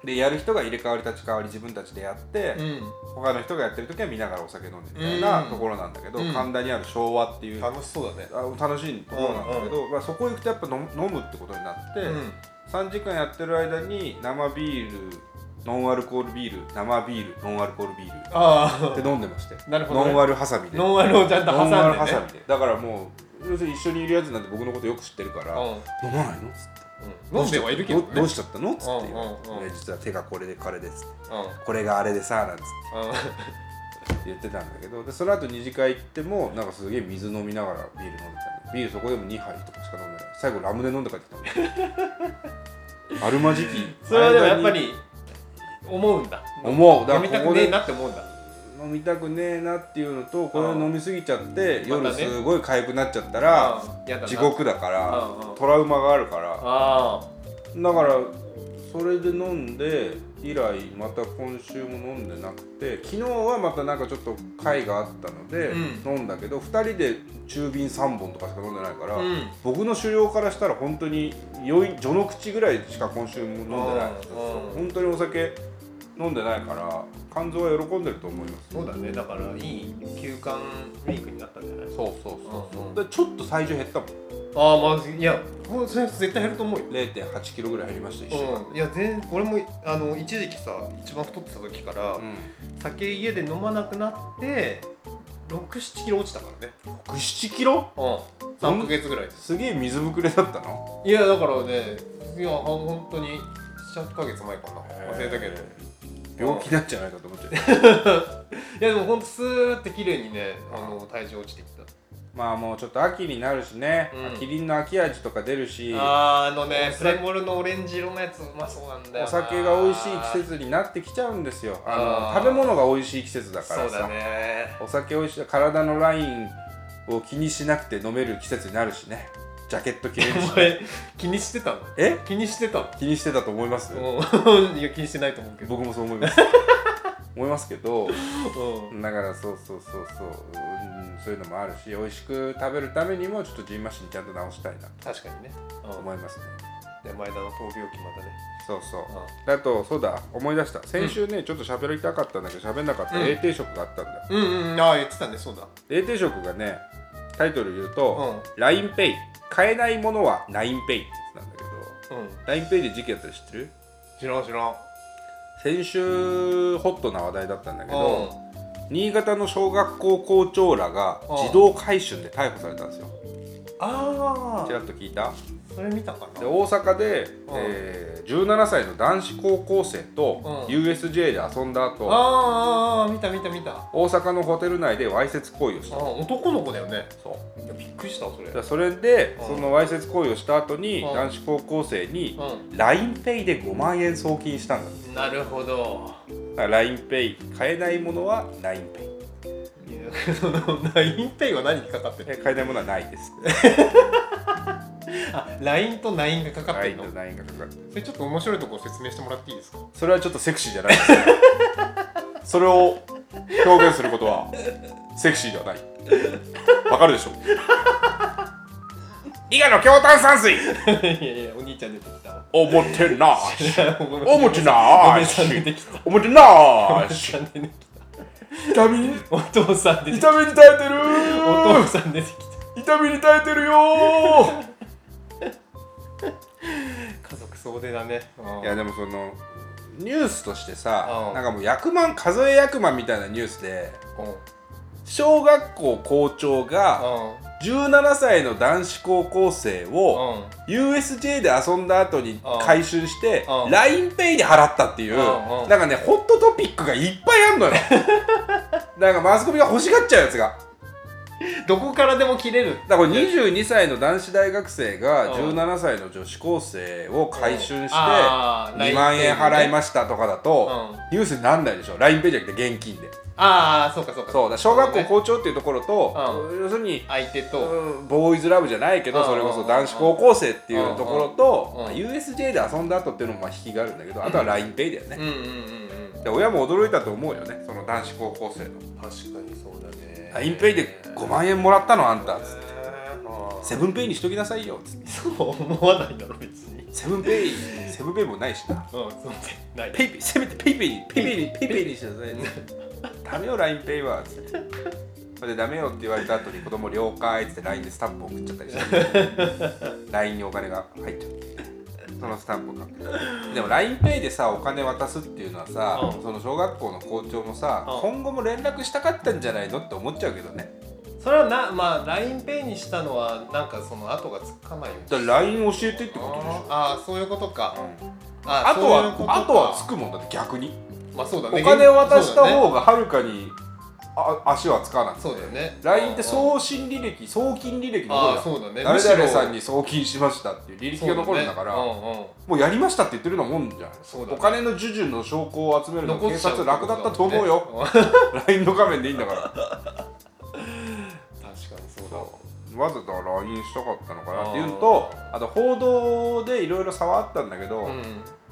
でやる人が入れ替わり立ち替わり自分たちでやってうん。うん他の人がやってる時は見ながらお酒飲んでみたいなうん。ところなんだけどうん。神田にある昭和っていうあ楽しそうだね。楽しいところなんだけどまあそこ行くとやっぱ飲むってことになって。うん。3時間やってる間に生ビールノンアルコールビール生ビールノンアルコールビールあって飲んでまして。あなるほどね。ノンアルハサミで。ノンアルをちゃんと挟んでね。ノンアルハサミで。だからもう要するに一緒にいるやつなんて僕のことよく知ってるから、うん。飲まないの？っつってうん。飲んではいるけどね。どうどうしちゃったの？っつって言う、うんうん。実は手がこれでこれです。うん。これがあれでさなんつってうん。言ってたんだけどでその後二次会行ってもなんかすげえ水飲みながらビール飲んでたの。ビールそこでも2杯とかしか飲んでない。最後ラムネ飲んで帰ってきたの。[LAUGHS] あるまじき。それはでもやっぱり思うんだ。思う。だ飲みたくねえなって思うんだ飲みたくねえなっていうのとこれを飲みすぎちゃってうん。夜すごい痒くなっちゃったら地獄だからトラウマがあるから。あだからそれで飲んで以来また今週も飲んでなくて昨日はまたなんかちょっと会があったのでうん。飲んだけど2人で中瓶3本とかしか飲んでないからあうん。僕の狩猟からしたら本当に酔い序の口ぐらいしか今週も飲んでない本当にお酒飲んでないから肝臓は喜んでると思います。そうだね。だからいい休館ウィークになったんじゃない？そうそうそうう。んうん。でちょっと体重減ったもん。ああまあいやこれ絶対減ると思うよ。0 8キロぐらい減りました一週間うん、いや全俺もあの一時期さ一番太ってた時から、うん。酒家で飲まなくなって67キロ落ちたからね。67キロ？うん。3ヶ月ぐらいです。すげえ水ぶくれだったの？いやだからねいやほん本当に78ヶ月前かな。忘れたけど病気なんじゃないかと思っちゃう。[LAUGHS] いやでもほんとスーって綺麗にねあの体重落ちてきた。まあもうちょっと秋になるしね、うん。キリンの秋味とか出るし。あーあのねプレモルのオレンジ色のやつうまそうなんだよな。お酒が美味しい季節になってきちゃうんですよ。あの食べ物が美味しい季節だから。さそうだね。お酒美味しい体のラインを気にしなくて飲める季節になるしねジャケット着れるし [LAUGHS] お前気にしてたの？え？気にしてたの？気にしてたと思います？うん。[LAUGHS] いや気にしてないと思うけど。僕もそう思います。[LAUGHS] 思いますけどうん。だからそうそうそうそう、うん、そういうのもあるし美味しく食べるためにもちょっとジンマシンちゃんと直したいな確かにね。と思いますね。で前田の闘病期またね。そうそう。あとそうだ思い出した。先週ね、ちょっと喋りたかったんだけど喋んなかった。うん。A 定食があったんだよ、うんうんああ言ってたね。そうだ。A 定食がねタイトル言うと、う LINEPay 買えないものは 9Pay ってやつなんだけど LINEPay で事件やったら知ってる？知らん知らん。先週ホットな話題だったんだけどうん。新潟の小学校校長らがうん自動回春で逮捕されたんですよ。ああちらっと聞いた？それ見たかな。で大阪で、えー17歳の男子高校生とうん。USJ で遊んだ後、あーあーあー見た見た見た。あ大阪のホテル内でわいせつ行為をした。男の子だよね。そう。びっくりしたそれ。それでうん。そのわいせつ行為をした後にうん。男子高校生にう LINEPay で5万円送金したんだんなるほど。LINEPay 買えないものは LINEPay その [LAUGHS] LINEPay は何にかかってるえ買えないものはないです [LAUGHS] あ LINE と LINE がかかってるの？と LINE がかかってる。それちょっと面白いところ説明してもらっていいですか？それはちょっとセクシーじゃない。で [LAUGHS] すそれを表現することはセクシーではない。わかるでしょ？伊賀の強炭酸水。いやいやお兄ちゃん出てきたおもてなし。おおもてなお姉さん出てしきた。おもてなし。痛みお父さん出てきた。痛みに耐えてる。お父さん出てき痛みに耐えてるよた [LAUGHS] 家族総出だね。うん。いやでもそのニュースとしてさうん。なんかもう役満数え役満みたいなニュースでうん。小学校校長がうん。17歳の男子高校生をうん。USJ で遊んだ後にうん。回収してうん。LINEPay で払ったっていうなんかねホットトピックがいっぱいあんのよ。[LAUGHS] なんかマスコミが欲しがっちゃうやつが [LAUGHS] どこからでも切れる。だからこれ22歳の男子大学生がうん。17歳の女子高生を回収してあー。2万円払いまししたとかだとうん。ニュースになんないでしょ？LINEPay じゃなくて現金で。ああそうかそうか。そうだ小学校ね校長っていうところとう要するに相手と。うんボーイズラブじゃないけどうん。それこそ男子高校生っていうところと USJ で遊んだ後っていうのもまあ引きがあるんだけどあとは LINEPay だよね。で親も驚いたと思うよねその男子高校生の。確かにそうだね LINEPay で5万円もらったの？あんた。えーあーセブンペイにしときなさいよ。つってそう思わないだろ別に。セブンペイセブンペイもないしな。うんそうない。 PayPayせめて PayPay に PayPay に PayPay にしてくださいダメよ LINEPay はつって。それでダメよって言われた後に子供了解っつって LINE でスタンプ送っちゃったりして。[LAUGHS] LINE にお金が入っちゃってそのスタンプがでも LINEPay でさお金渡すっていうのはさ、うん。その小学校の校長もさ、うん。今後も連絡したかったんじゃないのって思っちゃうけどね。それはなまあ LINEPay にしたのはなんかその後がつかないよだから LINE 教えてってことでしょ。ああそういうことか、うん。ああとはあとはつくもんだって逆に。まあそうだね。お金を渡した方がはるかにあ足はつかなくて。そうだよね。LINE ってう送信履歴送金履歴残るああそうだね。誰々さんに送金しましたっていう履歴が残るんだからそうね。うんうん。もうやりましたって言ってるようなもんじゃない。そうだね。お金の授受の証拠を集めるの警残っちゃう察楽だったと思うよ。LINE [LAUGHS] の画面でいいんだから。確かにそうだわ。わざと LINE したかったのかなっていうのとあと報道でいろいろ差はあったんだけど、うん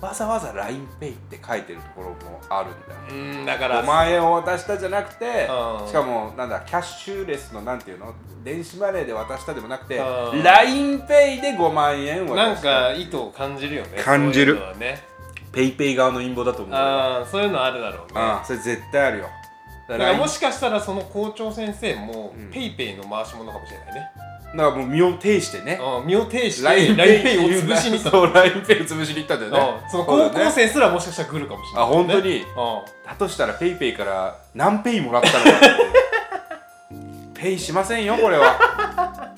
わざわざ LINEPay って書いてるところもあるんだようんだから。5万円を渡したじゃなくてうん。しかもなんだキャッシュレスのなんていうの？電子マネーで渡したでもなくてうん。LINEPay で5万円渡なんか意図を感じるよね。感じる。そういうのはね。PayPay 側の陰謀だと思うよ。ああそういうのあるだろうね。それ絶対あるよ。だからもしかしたらその校長先生もうん。 PayPay の回し者かもしれないね、だからもう身を挺してね。うん、身を挺して LINEPay LINEPay を潰しに行った。そう LINEPay を潰しに行ったんだよね。うんその高校生すらもしかしたら来るかもしれない、あ本当に。うんだとしたら PayPay から何ペイもらったのかってペイしませんよこれは。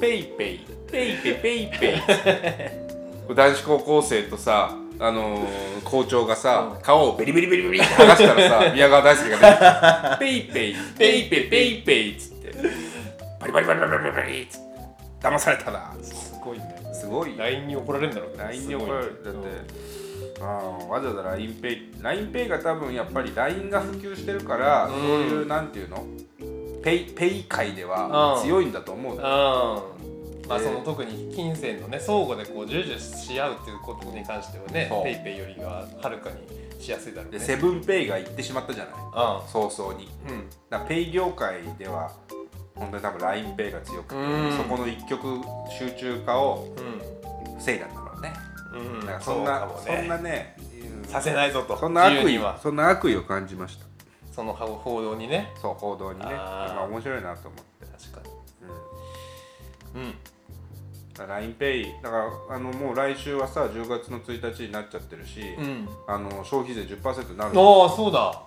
PayPay PayPay PayPay 男子高校生とさあのー、校長がさ、うん。顔をベリベリベリベリって剥がしたらさ宮川大輔がね [LAUGHS] ペイペイ。ペイペイペイペイっつってバリバリバリバリバリバリっつって騙されたなすごいねすごい LINE に怒られるんだろうね LINE に怒られるだって、あわざわざ LINEPay LINEPay が多分やっぱり LINE が普及してるから、うんそういうなんていうのペイペイ界では強いんだと思ううんのよ、まあその特に金銭のね相互でこう従事し合うっていうことに関してはねそうペイペイよりははるかにしやすいだろうねでセブンペイが行ってしまったじゃないうん早々にうんだペイ業界では本当に多分 LINEPay が強くて、うん。そこの一極集中化をう防いだんだろうね、ん。うんだからそんなうかもそんなねうんさせないぞと。そんな悪意は。そんな悪意を感じました。その報道にね。そう報道にね。あー。まあ面白いなと思って、確かに。うん。うん。LINEPay だからあのもう来週はさ10月の1日になっちゃってるし、うん。あの消費税10%になるああそうだ。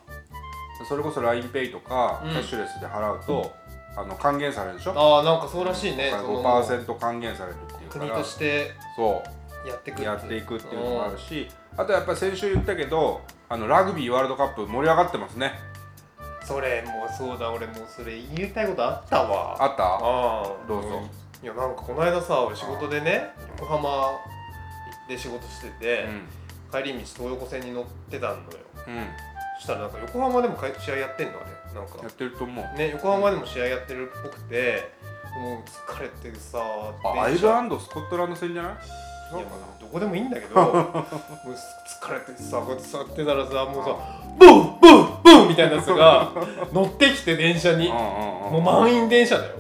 それこそ LINEPay とかうん。キャッシュレスで払うと、あの還元されるでしょ？ああなんかそうらしいね。だからその5%還元されるっていう国としてそやっていくう。やっていくっていうのもあるしあとやっぱり先週言ったけどあのラグビーワールドカップ盛り上がってますね。それもうそうだ。俺もうそれ言いたいことあったわ。あった？ああ。どうぞ。いやなんかこの間さ俺仕事でね横浜行って仕事してて、帰り道東横線に乗ってたのよ。うん、うん、そしたらなんか横浜でも試合やってんのあれなんか。やってると思う。ね横浜でも試合やってるっぽくてもう疲れてさあアイルランドスコットランド戦じゃない？いやまあどこでもいいんだけど [LAUGHS] もう疲れてさこうやって座ってたらさもうさブンブンブンみたいなやつが [LAUGHS] 乗ってきて電車に。もう満員電車だよ。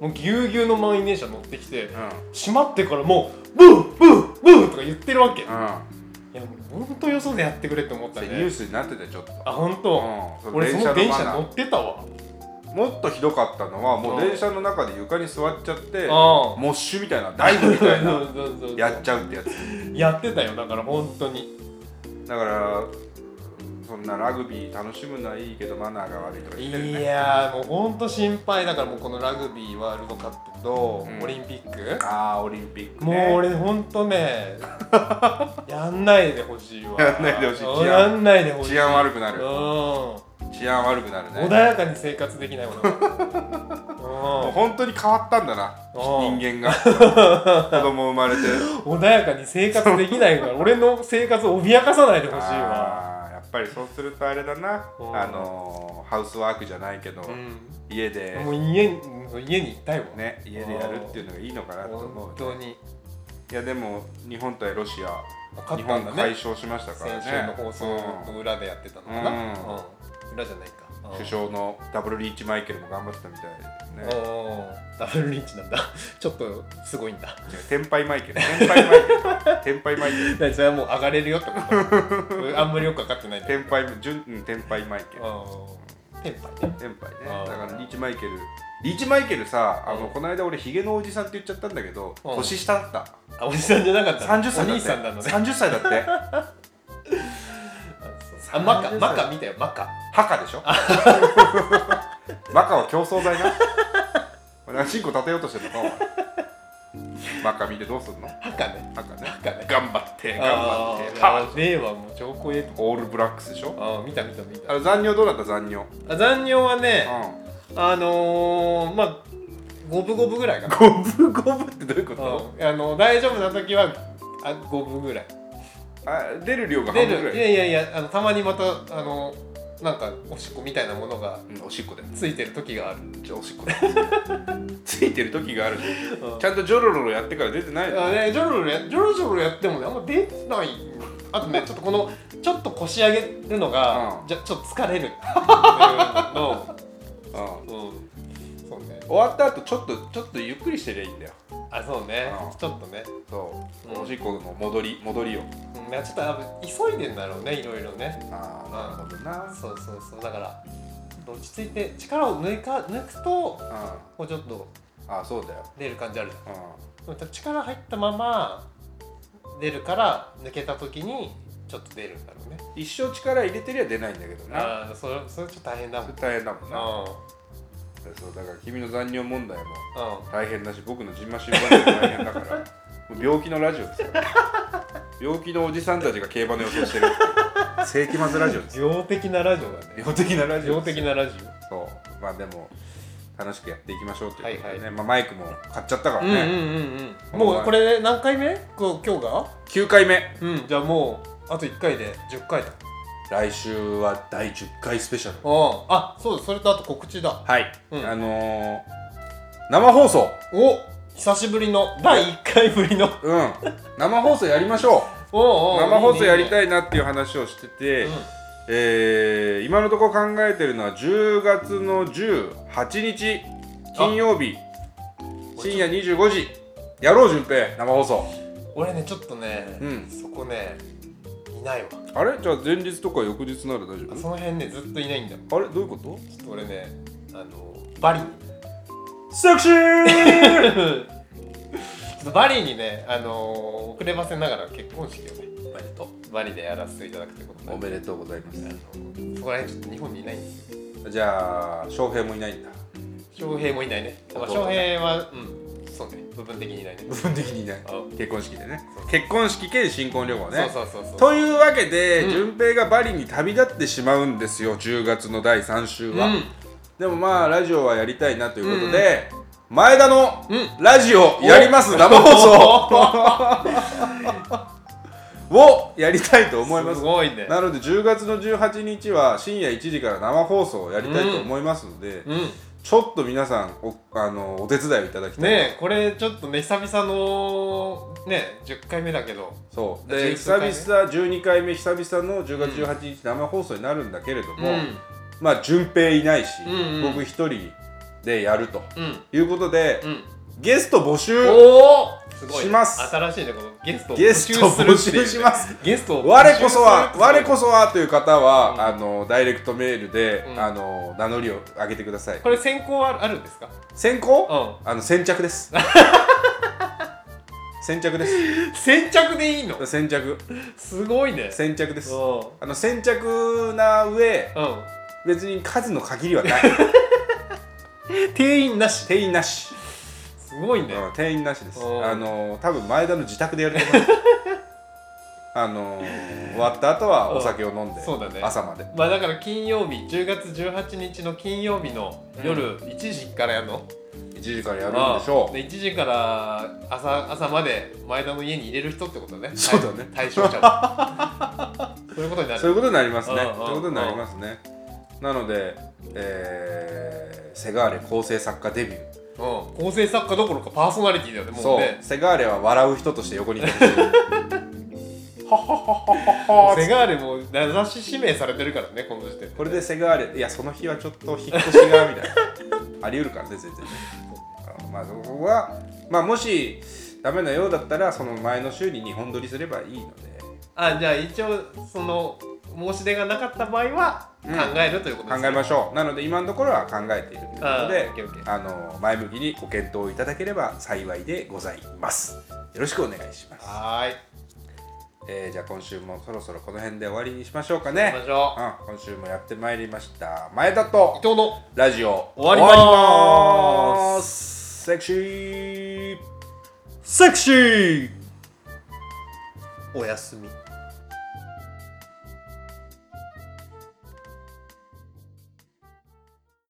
うん。もうぎゅうぎゅうの満員電車乗ってきてうん。閉まってからもうブンブンブンとか言ってるわけ。いうんやもうほんとよそでやってくれって思ったそれニューねスになってたよちょっと。あ本当、うん。俺その電車乗ってたわ。もっとひどかったのはもううん。電車の中で床に座っちゃってあモッシュみたいなダイブみたいな [LAUGHS] やっちゃうってやつ。やってたよだから本当に。だからそんなラグビー楽しむのはいいけどマナーが悪いとか言ってるいねやーもうほんと心配だからもうこのラグビーワールドカップとうん。オリンピック、ああオリンピックもうね俺ほんとね [LAUGHS] やんないでほしいわ。やんないでほしい。やんないでほしい。治安悪くなる。うん。治安悪くなるね。穏やかに生活できないもの。[LAUGHS] もう本当に変わったんだなうん。人間が。[LAUGHS] 子供生まれて。うん穏やかに生活できないから俺の生活を脅かさないでほしいわぱりそうするとあれだなうん。あのーハウスワークじゃないけどうん。家でもう家家にいたいわね家でやるっていうのがいいのかなと思本う当に。いやでも日本対ロシア勝日本ったんだね。快勝しましたからね。先週の放送の裏でやってたのかな、うん。うん。裏じゃないか。うん首相のダブルリーチマイケルも頑張ってたみたいですね。ダブルリーチなんだ。[LAUGHS] ちょっとすごいんだ。テンパイマイケル。テンパイマイケル。テンパイマイケル。[LAUGHS] だそれはもう上がれるよってこと [LAUGHS] あんまりよく分かってないんだ。テンパイ順うんテンパイマイケル。あーテンパイね。テンパイねだからリーチマイケル。リーチマイケルさあのうん。この間俺ヒゲのおじさんって言っちゃったんだけどうん。年下だった。あおじさんじゃなかった30歳だって。さんなのね。30歳だってあマカ30マカ見たよマカ。ハカでしょ？マカは競争剤な？お前チンコ立てようとしてるの？かマカ見てどうすんの？ハカね。ハカね。ハカね。頑張って頑あ張って。ーパあ令和も超怖えと。オールブラックスでしょ？あー見た見た見た。あの残尿どうだった？残尿。あ残尿はねうあのー、まあ五分五分ぐらいかな、んゴブゴブってどういうこと？うん、あの大丈夫な時はあ五分ぐらいあ出る量が出半分ぐらい。る。いやいやいやあのたまにまたあのなんかおしっこみたいなものがうんおしっこでついてる時がある、じゃあおしっこで [LAUGHS] ついてる時があるちゃんとジョロロロやってから出てないのあね、ジョロロロやジョロジョロやってもねあんま出ない。あとね [LAUGHS] ちょっとこのちょっと腰上げるのが、うん。じゃちょっと疲れる。っていうの [LAUGHS] うん。うんそうね。終わった後ちょっとちょっとゆっくりしてりゃいいんだよ。あそうね。うん。ちょっとね、そう、うん。おしっこの戻り戻りを。うん、ねちょっと多分急いでんだろうねいろいろね。ああなるほどな。そうそうそう。だから落ち着いて力を抜か抜くともうん。うちょっとああそうだよ。出る感じあるじゃん。うん。でも力入ったまま出るから抜けた時にちょっと出るんだろうね。一生力入れてりゃ出ないんだけどな。ああそれそれちょっと大変だもん。それ大変だもんな。うそうだから君の残尿問題も大変だし僕のジンマシン問題も大変だから [LAUGHS] もう病気のラジオですよ病気のおじさんたちが競馬の予想してる。世紀末ラジオです。病的なラジオだね。病的なラジオ病的なラジそう。まあでも楽しくやっていきましょうということでね、はいまあ、マイクも買っちゃったからオうんうんね、うんうん。もうこれ何回目？こう今日が？9回目。うん。じゃあもうあと1回で10回だ来週は第10回スペシャル。う。んあそうだそれとあと告知だ。はい、うん。あのー、生放送。お久しぶりの第1回ぶりの。うん。生放送やりましょう。[LAUGHS] おうおう生放送やりいたいなっていう話をしてて、いねえー今のところ考えてるのは10月の18日金曜日。深夜25時。やろう順平生放送。うん俺ねちょっとねうん。そこねいないわ。あれ？じゃあ前日とか翌日なら大丈夫？その辺ねずっといないんだ。よあれ？どういうこと？ちょっと俺ねあのバリ。にセクシー！[LAUGHS] っとバリにねあのー遅ればせながら結婚式をねおめでとバリでやらせていただくということおめでとうございます。そこら辺ちょっと日本にいないんで。すよじゃあ翔平もいないんだ。翔平もいないね、まあ、翔平はうんそうね。部分的にいないね。部分的にいない。あ。結婚式でね。結婚式兼新婚旅行ね。そうそうそうそう。というわけで、うん。順平がバリに旅立ってしまうんですよ10月の第3週は、うん。でもまあラジオはやりたいなということで、前田のうん。ラジオやります生放送。[LAUGHS] をやりたいと思います。すごいね。なので10月の18日は深夜1時から生放送をやりたいと思いますので、うんちょっと皆さんおあのお手伝いをいただきたいねえこれちょっとね久々のね10回目だけど。そう。で久11々回目？12回目久々の10月18日生放送になるんだけれども、うん。まあ順平いないし、うんうん。僕一人でやるとうん。いうことで、うん。ゲスト募集。おおすごい。ねします。新しいねこのゲストをゲスト募集します。ゲストを我こそは我こそはという方は、うん。あのダイレクトメールで、うん。あの名乗りを上げてください。これ先行はあるんですか？先行、うあの先着です。先着です。[LAUGHS] ん先着でいいの？先着。すごいね。先着です。うあの先着な上別に数の限りはない。[LAUGHS] 定員なし。定員なし、すごいね。うん定員なしです。うんあの多分前田の自宅でやると思います。[LAUGHS] あの終わった後はお酒を飲んで、そうだね。朝まで。まあだから金曜日10月18日の金曜日の夜1時からやるの、1時からやるんでしょう。で1時から朝朝まで前田の家に入れる人ってことね。[LAUGHS] そうだね。対象者は [LAUGHS] そういうことになる。そういうことになりますね。うんうん。そういうことになりますね。なので、えー、セガーレ構成作家デビュー。うん、構成作家どころかパーソナリティだよねもそう。うねセガーレは笑う人として横にいてほしい。[LAUGHS] はははははは。セガーレも名指し指名されてるからねこの時点で。これでセガーレ、いや、その日はちょっと引っ越しがみたいな。あり得るからね、全然ね。あまあ、そこは、まあ、もしダメなようだったら、その前の週に2本撮りすればいいので、あじゃあ一応その申し出がなかった場合は考うんえるということ考ですね、えましょう。なので、今のところは考えているということあであの前向きにご検討いただければ幸いでございます。よろしくお願いします。はーいえーじゃあ今週もそろそろこの辺で終わりにしましょうかね。ましょうん、今週もやってまいりました。前田う伊と藤のラジオ終わりまーす。セクシーセクシーおやすみ